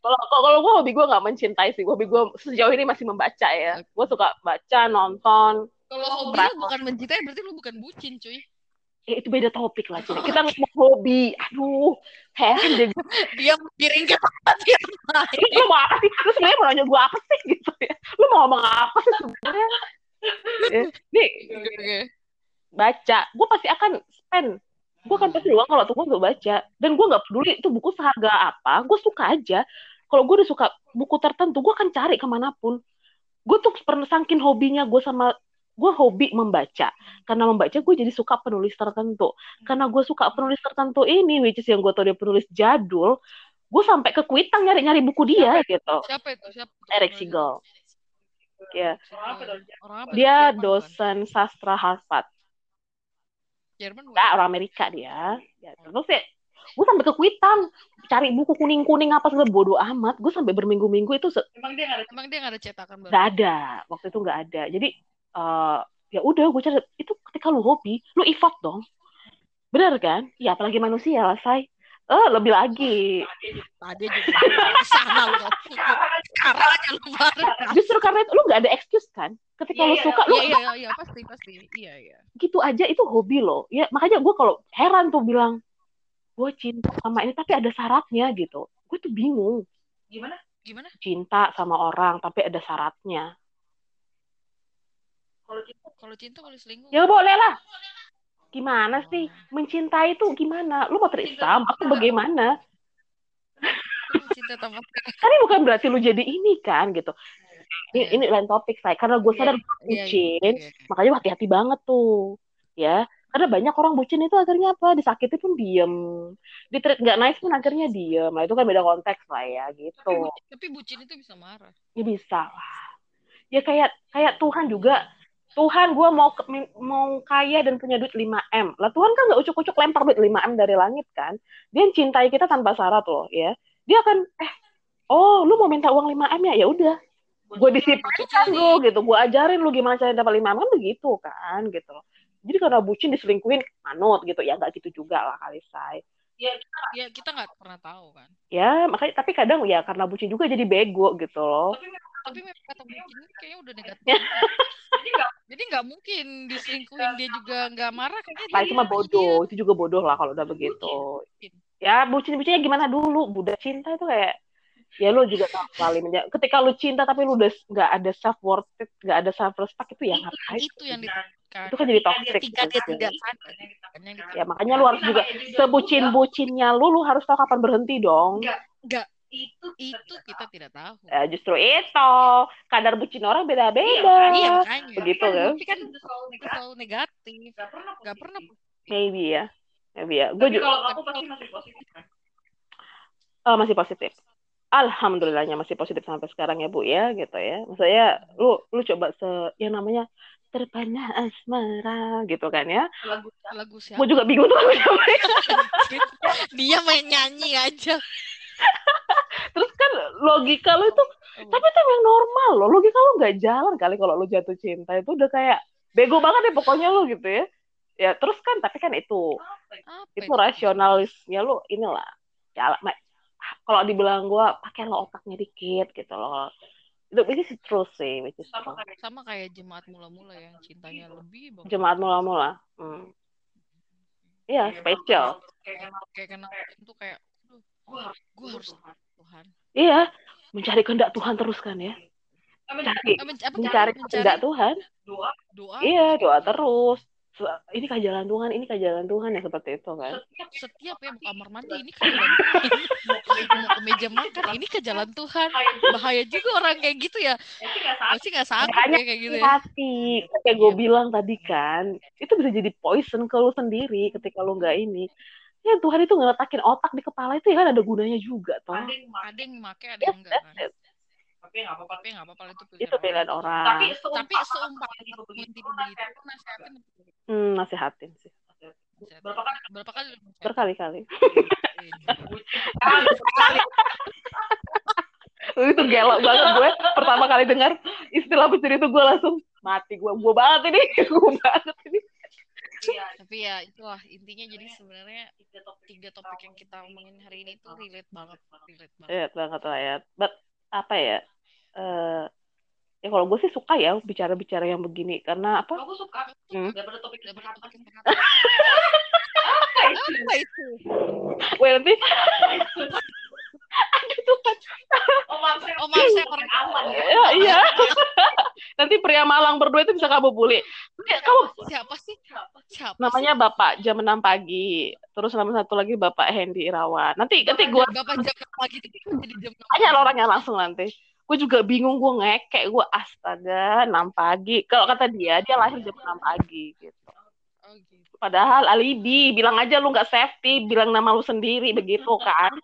Kalau kalau gue hobi gue nggak mencintai sih. Hobi gue sejauh ini masih membaca ya. Gue suka baca, nonton. Kalau hobi lu bukan mencintai berarti lu bukan bucin cuy. Ya, itu beda topik lah. Cina. Kita ngomong hobi. Aduh, heran deh. Dia miring ke tempat yang lain. Lu mau apa sih? Lu sebenarnya mau nanya gue apa sih gitu ya? Lu mau ngomong apa sih sebenarnya? Ya, Nih, baca. Gue pasti akan spend. Gue akan pasti luang kalau tuh gue baca. Dan gue nggak peduli itu buku seharga apa. Gue suka aja. Kalau gue udah suka buku tertentu, gue akan cari ke mana pun. Gue tuh pernah sangkin hobinya gue sama gue hobi membaca karena membaca gue jadi suka penulis tertentu karena gue suka penulis tertentu ini which is yang gue tau dia penulis jadul gue sampai ke Kuitang nyari-nyari buku dia gitu Siapa itu? Siapa? itu? Eric Siegel ya apa? dia dosen sastra Harvard Jerman? Nah, orang Amerika dia. Ya, terus ya, gue sampai ke Kuitang cari buku kuning kuning apa segala bodoh amat. Gue sampai berminggu-minggu itu se- Emang dia nggak ada Emang dia nggak ada cetakan baru? nggak ada. Waktu itu nggak ada. Jadi eh ya udah gue cari itu ketika lu hobi, lu effort dong. Bener kan? Ya apalagi manusia lah, say. Eh, lebih lagi. Tadi juga ke sana lu. Sekarang aja lu baru. Justru karena itu lu nggak ada excuse kan? Ketika Iya, lu iya, suka, lu Iya iya iya pasti pasti. Iya iya. gitu aja itu hobi lo. Ya makanya gue kalau heran tuh bilang, gue cinta sama ini tapi ada syaratnya gitu. Gue tuh bingung. gimana? Gimana? cinta sama orang tapi ada syaratnya. Kalau kita Kalau cinta kalau selingkuh? Ya boleh lah. Gimana sih? Mencintai itu gimana? Lu mau terisam atau bagaimana? Cinta Kan ini bukan berarti lu jadi ini kan gitu. Ini, ini lain topik saya karena gue sadar gue Iya, bucin, iya. makanya hati-hati banget tuh. Ya, karena banyak orang bucin itu akhirnya apa? Disakiti pun diem, ditreat nggak nice pun akhirnya diem. Nah itu kan beda konteks lah ya Tapi, gitu. bu- tapi bucin itu bisa marah. Ya bisa lah. Ya kayak kayak Tuhan juga. Tuhan gue mau ke- mau kaya dan punya duit 5M. Lah Tuhan kan nggak ucuk-ucuk lempar duit 5M dari langit kan. Dia cintai kita tanpa syarat loh ya. Dia akan eh oh lu mau minta uang 5M ya? Ya udah. Gue disiplinkan lu gitu. Gue ajarin lu gimana cara dapat 5M kan begitu kan gitu loh. Jadi karena bucin diselingkuhin manut gitu ya nggak gitu juga lah kali say. ya Ya kita nggak pernah tahu kan. Ya makanya tapi kadang ya karena bucin juga jadi bego gitu loh. tapi Tapi memang kata bucin ini kayaknya udah negatif. Ya. jadi nggak Jadi nggak mungkin diselingkuhin dia juga nggak marah kayaknya dia cuma dia- bodoh, itu juga bodoh lah kalau udah begitu. Bucin. Ya bucin-bucinnya gimana dulu? Budak cinta itu kayak ya lu juga tahu kali menja- ketika lu cinta tapi lu udah nggak ada self worth it, nggak ada self respect itu ya ngapain? Itu yang ditakutkan. Itu kan jadi dia toxic. Ketika dia gitu. tidak sadar. Ya makanya lu harus juga sebucin-bucinnya lu, lu harus tahu kapan berhenti dong. Nggak, itu itu kita tidak tahu. Ya, justru itu kadar bucin orang beda-beda. Iya makanya. Begitu kan? Tapi kan itu selalu itu negatif selalu negatif. nggak pernah Nggak pernah. Maybe ya. Maybe ya. Gue juga kalau aku pasti masih positif kan Oh, masih positif. Alhamdulillahnya masih positif sampai sekarang ya Bu ya gitu ya. Maksudnya lu lu coba se yang namanya terpana asmara gitu kan ya. lagu Lagu Gue siapa? juga bingung tuh lagu siapa ya. dia main nyanyi aja. Terus kan logika lu itu tapi itu yang normal loh. Logika lu nggak jalan kali kalau lu jatuh cinta itu udah kayak bego banget ya pokoknya lu gitu ya. Ya terus kan tapi kan itu apa Apa itu rasionalisnya lu inilah ya kalau dibilang gua pakai lo otaknya dikit gitu loh itu is true sih which is sama kayak Sama kayak jemaat mula-mula yang cintanya lebih banget. jemaat mula-mula hmm. Iya, kayak spesial. kayak emang Kayak kenal itu kayak, gue harus gue harus Tuhan. Tuhan. Iya, mencari kehendak Tuhan terus kan ya. Apa, Cari, men- apa, mencari kehendak Tuhan. doa doa. Iya, doa terus. Ini kah jalan Tuhan, ini kah jalan Tuhan ya seperti itu kan. setiap Setiap ya mau kamar mandi ini ke jalan Tuhan. mau ke meja makan ini ke jalan Tuhan. Bahaya juga orang kayak gitu ya. ya sih nggak Pasti sanggup Makanya ya kayak gitu ya. Hati, kayak gue bilang tadi kan, itu bisa jadi poison ke lu sendiri ketika lu nggak ini. Ya Tuhan itu ngeletakin otak di kepala itu ya kan ada gunanya juga toh. ada yang mau Ada yang make, ada Yes, yang enggak kan. that's it. tapi nggak apa-apa Tapi nggak apa-apa itu Itu pilihan orang. tapi Tapi seumpama seumpama tipe begitu begitu, nasihatin Hmm, nasihatin sih. berapa kali berapa kali nasihatin? Berkali-kali. Itu gelok banget gue pertama kali dengar istilah pencuri itu gue langsung mati gue gue banget ini gue banget ini Tapi ya itulah intinya jadi sebenarnya tiga topik yang kita omongin hari ini tuh relate banget, relate banget. ya banget lah ya. But apa ya eh ya kalau gue sih suka ya bicara-bicara yang begini karena apa? Aku suka. Hmm. daripada topik Daripada topik apa itu? Apa itu? gue nanti aduh Tuhan. Oh maaf saya Oh maaf saya orang aman ya. Ya, iya. Nanti pria Malang berdua itu bisa kamu bully Ya, kamu siapa sih? Siapa? namanya Bapak jam 6 pagi. Terus nama satu lagi Bapak Hendy Irawan. Nanti nanti gue sih? Bapak jam enam pagi itu jadi jam enam tanya pagi. lo orangnya langsung nanti. Gue juga bingung gue ngekek gue astaga 6 pagi. Kalau kata dia dia lahir jam 6 pagi gitu. Oh gitu. Padahal alibi bilang aja lu nggak safety bilang nama lu sendiri begitu kan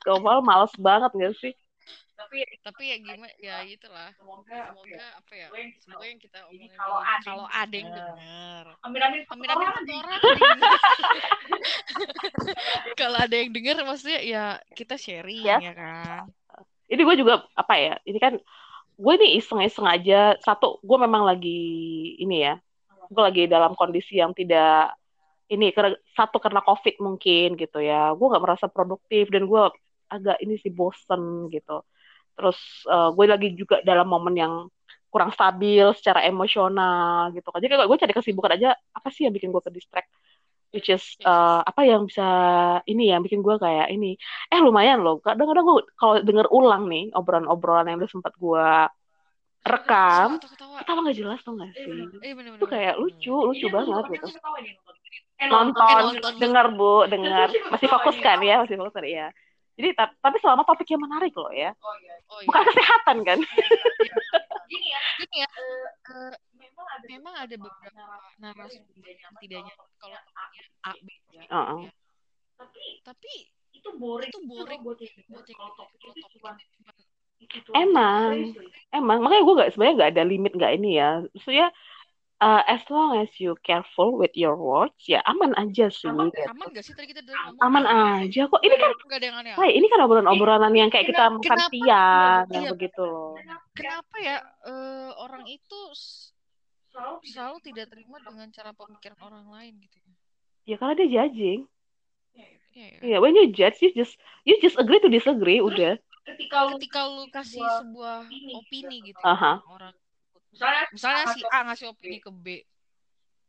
Gawal males banget gak sih tapi Tapi ya gimana ya itulah. semoga Semoga apa ya? Semoga yang- kita omongin kalau ada kalau yang ada yang denger. dengar. amin amin Amin amin Orang. Kalau ada yang dengar maksudnya ya kita sharing Ya. ya kan. ini gue juga apa ya ini kan gue ini iseng-iseng aja satu gue memang lagi ini ya gue lagi dalam kondisi yang tidak ini karena satu karena covid mungkin gitu ya. Gue nggak merasa produktif dan gue agak ini sih bosen gitu. Terus eh, gue lagi juga dalam momen yang kurang stabil secara emosional gitu kan. Jadi gue cari kesibukan aja apa sih yang bikin gue ke distract which is eh, apa yang bisa ini yang bikin gue kayak ini. Eh lumayan loh. Kadang-kadang gue kalau denger ulang nih obrolan-obrolan yang udah sempat gue rekam ketawa nggak jelas tuh nggak sih Eh itu kayak lucu lucu banget gitu nonton. Eh, Eh, dengar bu dengar masih fokus kan ya masih fokus kan ya jadi ta- tapi selama topiknya menarik loh ya Oh iya. Oh iya. bukan kesehatan kan Gini ya, Gini ya, eh, memang ada memang ada beberapa narasumber yang tidak nyaman kalau A, B, gitu ya. tapi Tapi itu boring itu boring buat buat kalau topik cuma Emang. emang makanya gue gak sebenarnya nggak ada limit nggak ini ya maksudnya uh, as long as you careful with your words ya aman aja sih Aman, gitu. aman gak sih tadi kita ngomong? aman aja kok ini kan Enggak ada yang aneh. Wah, ini kan obrolan-obrolan yang kayak kita makan Kenapa? siang Iya. yang begitu loh. Kenapa ya eh, orang itu selalu selalu tidak terima dengan cara pemikiran orang lain gitu? Ya karena dia judging. Iya, ya. Iya, when you judge, you just you just agree to disagree, udah. Ketika lu Ketika lu kasih Sebuah sebuah opini, opini gitu Aha. ya, orang misalnya misalnya si A ngasih opini ke B,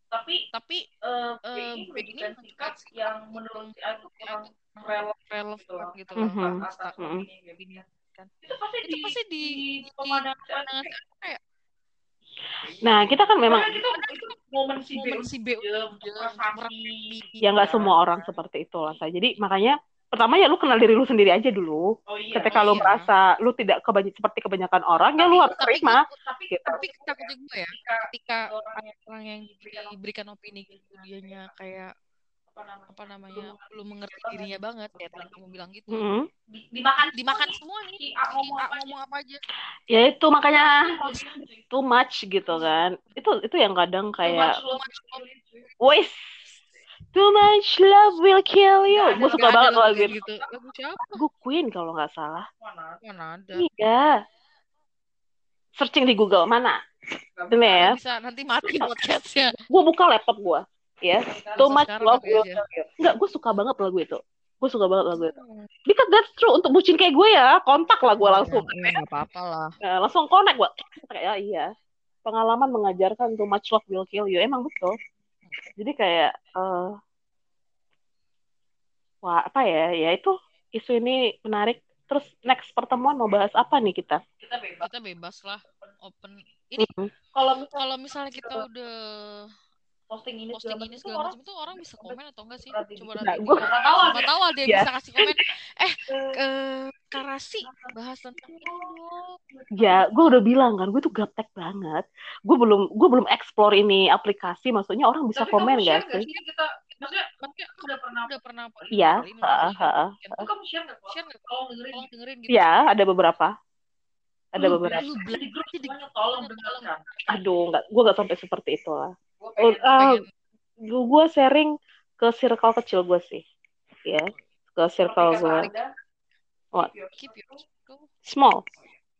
tapi tapi eh Eh, B ini B ini menunjukkan sikap yang menurut si A itu kurang relevan gitu loh loh. Mhm. atas Mhm. opini. Kan. itu pasti Itu di, pasti di, di pemandangan kayak Nah, kita kan memang kita itu momen si B momen si B untuk ya nggak semua orang seperti itu lah saya. Jadi makanya pertama ya lu kenal diri lu sendiri aja dulu. oh iya Ketika Oh lu iya. merasa lu tidak kebanyak seperti kebanyakan orang, ya lu harus Tapi terima. tapi Gitu. tapi takutnya gue ya ketika orang orang yang diberikan opini gitu dianya kayak apa namanya belum mengerti dirinya banget kayak tadi kamu bilang gitu Mm-mm. di- dimakan dimakan semua nih si si A ngomong A apa ngomong apa aja Ya itu makanya too much gitu kan. Itu itu yang kadang too kayak much love will kill you. Wis, too much love will kill you. Gue suka banget lagu itu. gitu lagu siapa Lagu Queen kalau nggak salah. Mana? mana ada Iya. Searching di Google mana? Ini ya. bisa nanti mati podcastnya Gue buka laptop gue. Ya. bisa. Too much love will kill you. Enggak, gue suka banget lagu itu. Gue suka banget lagu itu. Hmm. Because that's true. Untuk bucin kayak gue ya, kontak lah gue Iya, langsung. iya nggak apa-apa lah Nah, langsung connect gue. Kayak iya. Pengalaman mengajarkan too much love will kill you. Emang betul. Jadi kayak, eh wah apa ya? Ya itu isu ini menarik. Terus next pertemuan mau bahas apa nih kita? kita bebas kita bebas lah open ini Hmm. kalau misalnya kalau misalnya kita udah posting ini posting segala ini segala macam itu orang bisa komen atau enggak sih coba Nah, nanti gua di- nggak tahu siapa tahu ada yang Ya. bisa kasih komen eh eh, eh Karasi bahas tentang ini dong Ya, gue udah bilang kan, gue tuh gaptek banget. Gue belum, gue belum explore ini aplikasi. Maksudnya orang bisa tapi komen gak sih kita maksudnya maksudnya aku udah pernah udah pernah Iya, heeh, heeh. itu kamu share nggak share nggak tolong dengerin tolong dengerin gitu Ya, ada beberapa. Ada Lu- beberapa. lu di grup semuanya tolong dengarkan Aduh, nggak, gue gak sampai seperti itu lah. pengen gue sharing ke circle kecil gue sih. Ya, ke circle kata gue. What? keep your- keep your circle. Small.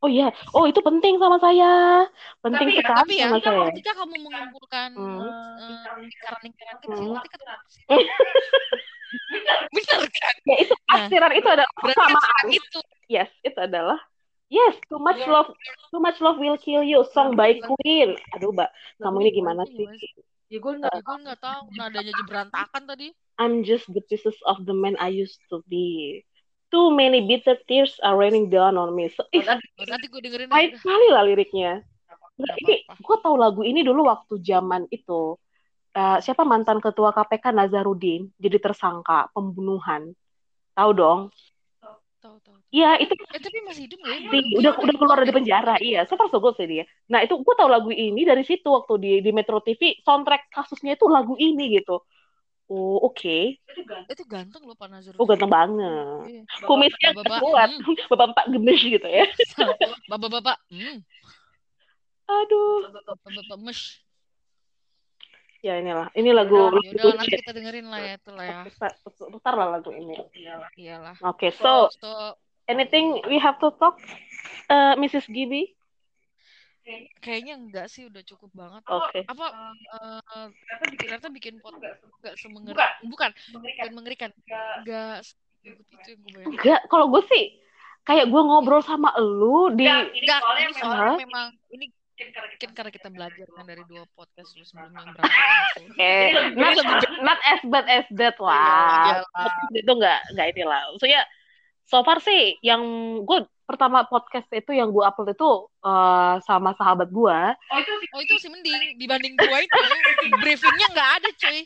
Oh iya, oh itu penting sama saya. Penting Tapi sekali tapi ya sama saya. ketika kamu mengumpulkan Hmm. eh, lingkaran- lingkaran-lingkaran kecil Hmm. nanti ketemu bener kan Ya itu Nah, akhirnya itu adalah berarti persamaan. itu Yes, itu adalah Yes, too much Iya. love, too much love will kill you. Song by Queen. Aduh, mbak, kamu ini gimana sih? ya gue nggak gue nggak tahu nadanya berantakan tadi I'm just the pieces of the man I used to be. Too many bitter tears are raining down on me. So, ih, nanti gue dengerin baik sekali lah liriknya. Nggak ini gue tahu lagu ini dulu waktu zaman itu. Eh, siapa mantan ketua KPK Nazarudin jadi tersangka pembunuhan. Tahu dong? tahu tahu Iya, itu Eh tapi masih hidup ya? sih udah udah keluar dari penjara. Iya, far so sih dia. Nah, itu gue tahu lagu ini dari situ waktu di di Metro TV soundtrack kasusnya itu lagu ini gitu. Oh, oke. Itu ganteng. Itu ganteng loh Pak Nazar. Oh, ganteng banget. Iya. Kumisnya Bapak-bapak, kuat. hmm. Bapak-bapak gemes gitu ya. Bapak-bapak, hmm. Aduh. Bapak-bapak mesh. Ya inilah. Ini lagu Ya lagu udah nanti kita dengerin lah ya itu lah ya. Putar, putar lah lagu ini. Iyalah. Iyalah. Oke, so So, anything we have to talk, uh, Mrs. Gibi? Kayaknya enggak sih udah cukup banget. Oke. Apa Eh, eh ternyata bikin ternyata bikin podcast enggak semengerikan. Bukan. Bukan, mengerikan. Enggak. Itu yang gue bayangin. Enggak, kalau gue sih kayak gue ngobrol sama lu di Enggak, ini Enggak, soalnya ini memang ini mungkin karena kita belajar kan dari dua podcast lu sebelumnya yang itu. eh not, not as bad as that lah. Iyalah. Itu enggak enggak inilah. Maksudnya so far sih yang gue pertama podcast itu yang gue upload itu eh, sama sahabat gue. Oh itu sih Oh itu sih mending dibanding gua itu briefingnya nggak ada cuy.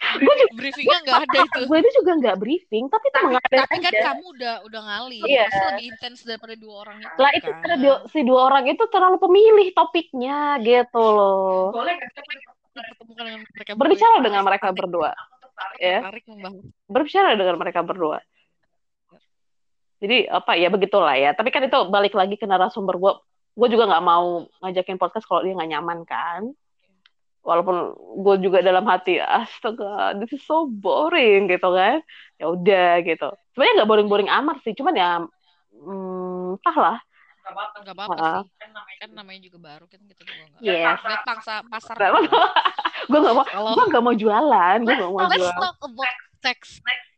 Gue juga Briefingnya nggak ada itu. gue itu juga nggak briefing, tapi itu mengalir Tapi kan aja. kamu udah udah ngalih, Iya. pasti lebih intens daripada dua orang itu. Lah itu kan. dia- si dua orang itu terlalu pemilih topiknya gitu loh. boleh nggak kita dipertemukan dengan mereka Berbicara berdua. dengan mereka berdua, ya. Berbicara dengan mereka berdua. Jadi apa ya begitulah ya. Tapi kan itu balik lagi ke narasumber gue. Gue juga nggak mau ngajakin podcast kalau dia nggak nyaman kan. Walaupun gue juga dalam hati, astaga, this is so boring gitu kan. Ya udah gitu. Sebenarnya nggak boring-boring amat sih. Cuman ya, hmm, entahlah. Nggak apa-apa. Ah. sih. Kan namanya Kan namanya juga baru kan kita juga nggak. Yes. Lihat pangsa pasar. Gue nggak mau, Kalau gue nggak mau jualan. Gue nggak mau let's jualan. talk about sex. Next.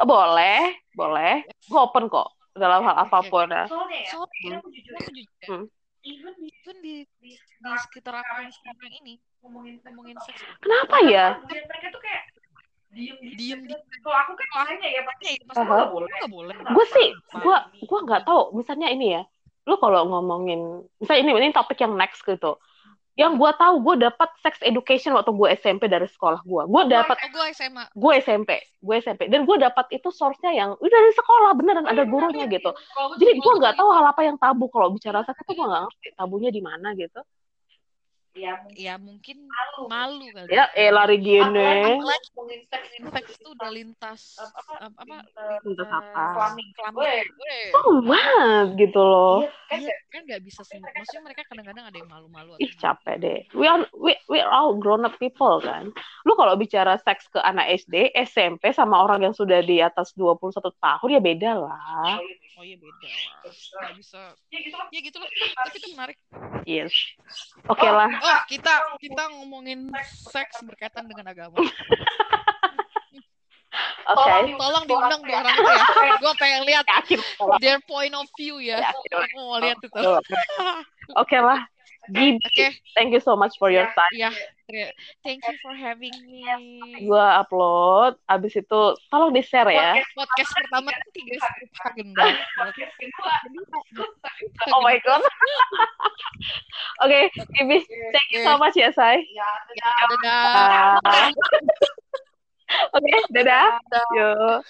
Oh, boleh, boleh. Gue open kok dalam hal apa pun ya. soalnya ya Soalnya aku jujur ya aku jujur ya, Hmm. even di even di di di sekitar aku yang sekarang ini ngomongin ngomongin seks Kenapa ya? Mereka tuh kayak diem Diem gitu. Kalau aku kan biasanya ya pasti ya pasti nggak boleh nggak boleh Gue sih, gue gue nggak tahu. Misalnya ini ya, lu kalau ngomongin, misalnya ini ini topik yang next gitu. Yang gue tahu, gue dapat sex education waktu gue SMP dari sekolah gue. Gue dapat, oh gue SMA gue SMP, gue SMP, dan gue dapat itu source-nya yang udah dari sekolah beneran ada gurunya gitu. Kalau Jadi gue nggak tahu hal apa yang tabu kalau bicara seks itu gue nggak ngerti tabunya di mana gitu. Ya mungkin ya mungkin malu malu kali Ya, eh lari gini. Apalagi ngomongin seks ini seks itu udah lintas Apa- apa- apa, apa lintas Lintas apa? kelamin. Oh, banget gitu loh. Iya, kan Iya, kan nggak bisa semua. Maksudnya mereka kadang-kadang ada yang malu-malu. Ih capek deh. We are we we are all grown up people kan. Lu kalau bicara seks ke anak SD, SMP sama orang yang sudah di atas 21 tahun ya beda lah. Oh iya beda lah. Nggak bisa. ya gitu lah Ya gitu lah. Tapi itu menarik. Yes. Oke lah. Oh kita kita ngomongin seks berkaitan dengan agama. Oke. Tolong diundang dua orang itu ya. Gue pengen lihat their point of view ya. Aku mau lihat itu. Oke lah. Gibi, Oke. thank you so much for your time. Ya. ya. Thank you for having me. Gua upload, abis itu tolong di share ya. Podcast pertama kan tiga gendang. podcast kedua Oh my god. Oke, Gibi, thank you so much ya, Say. ya Dadah. Oke, dadah. Yuk.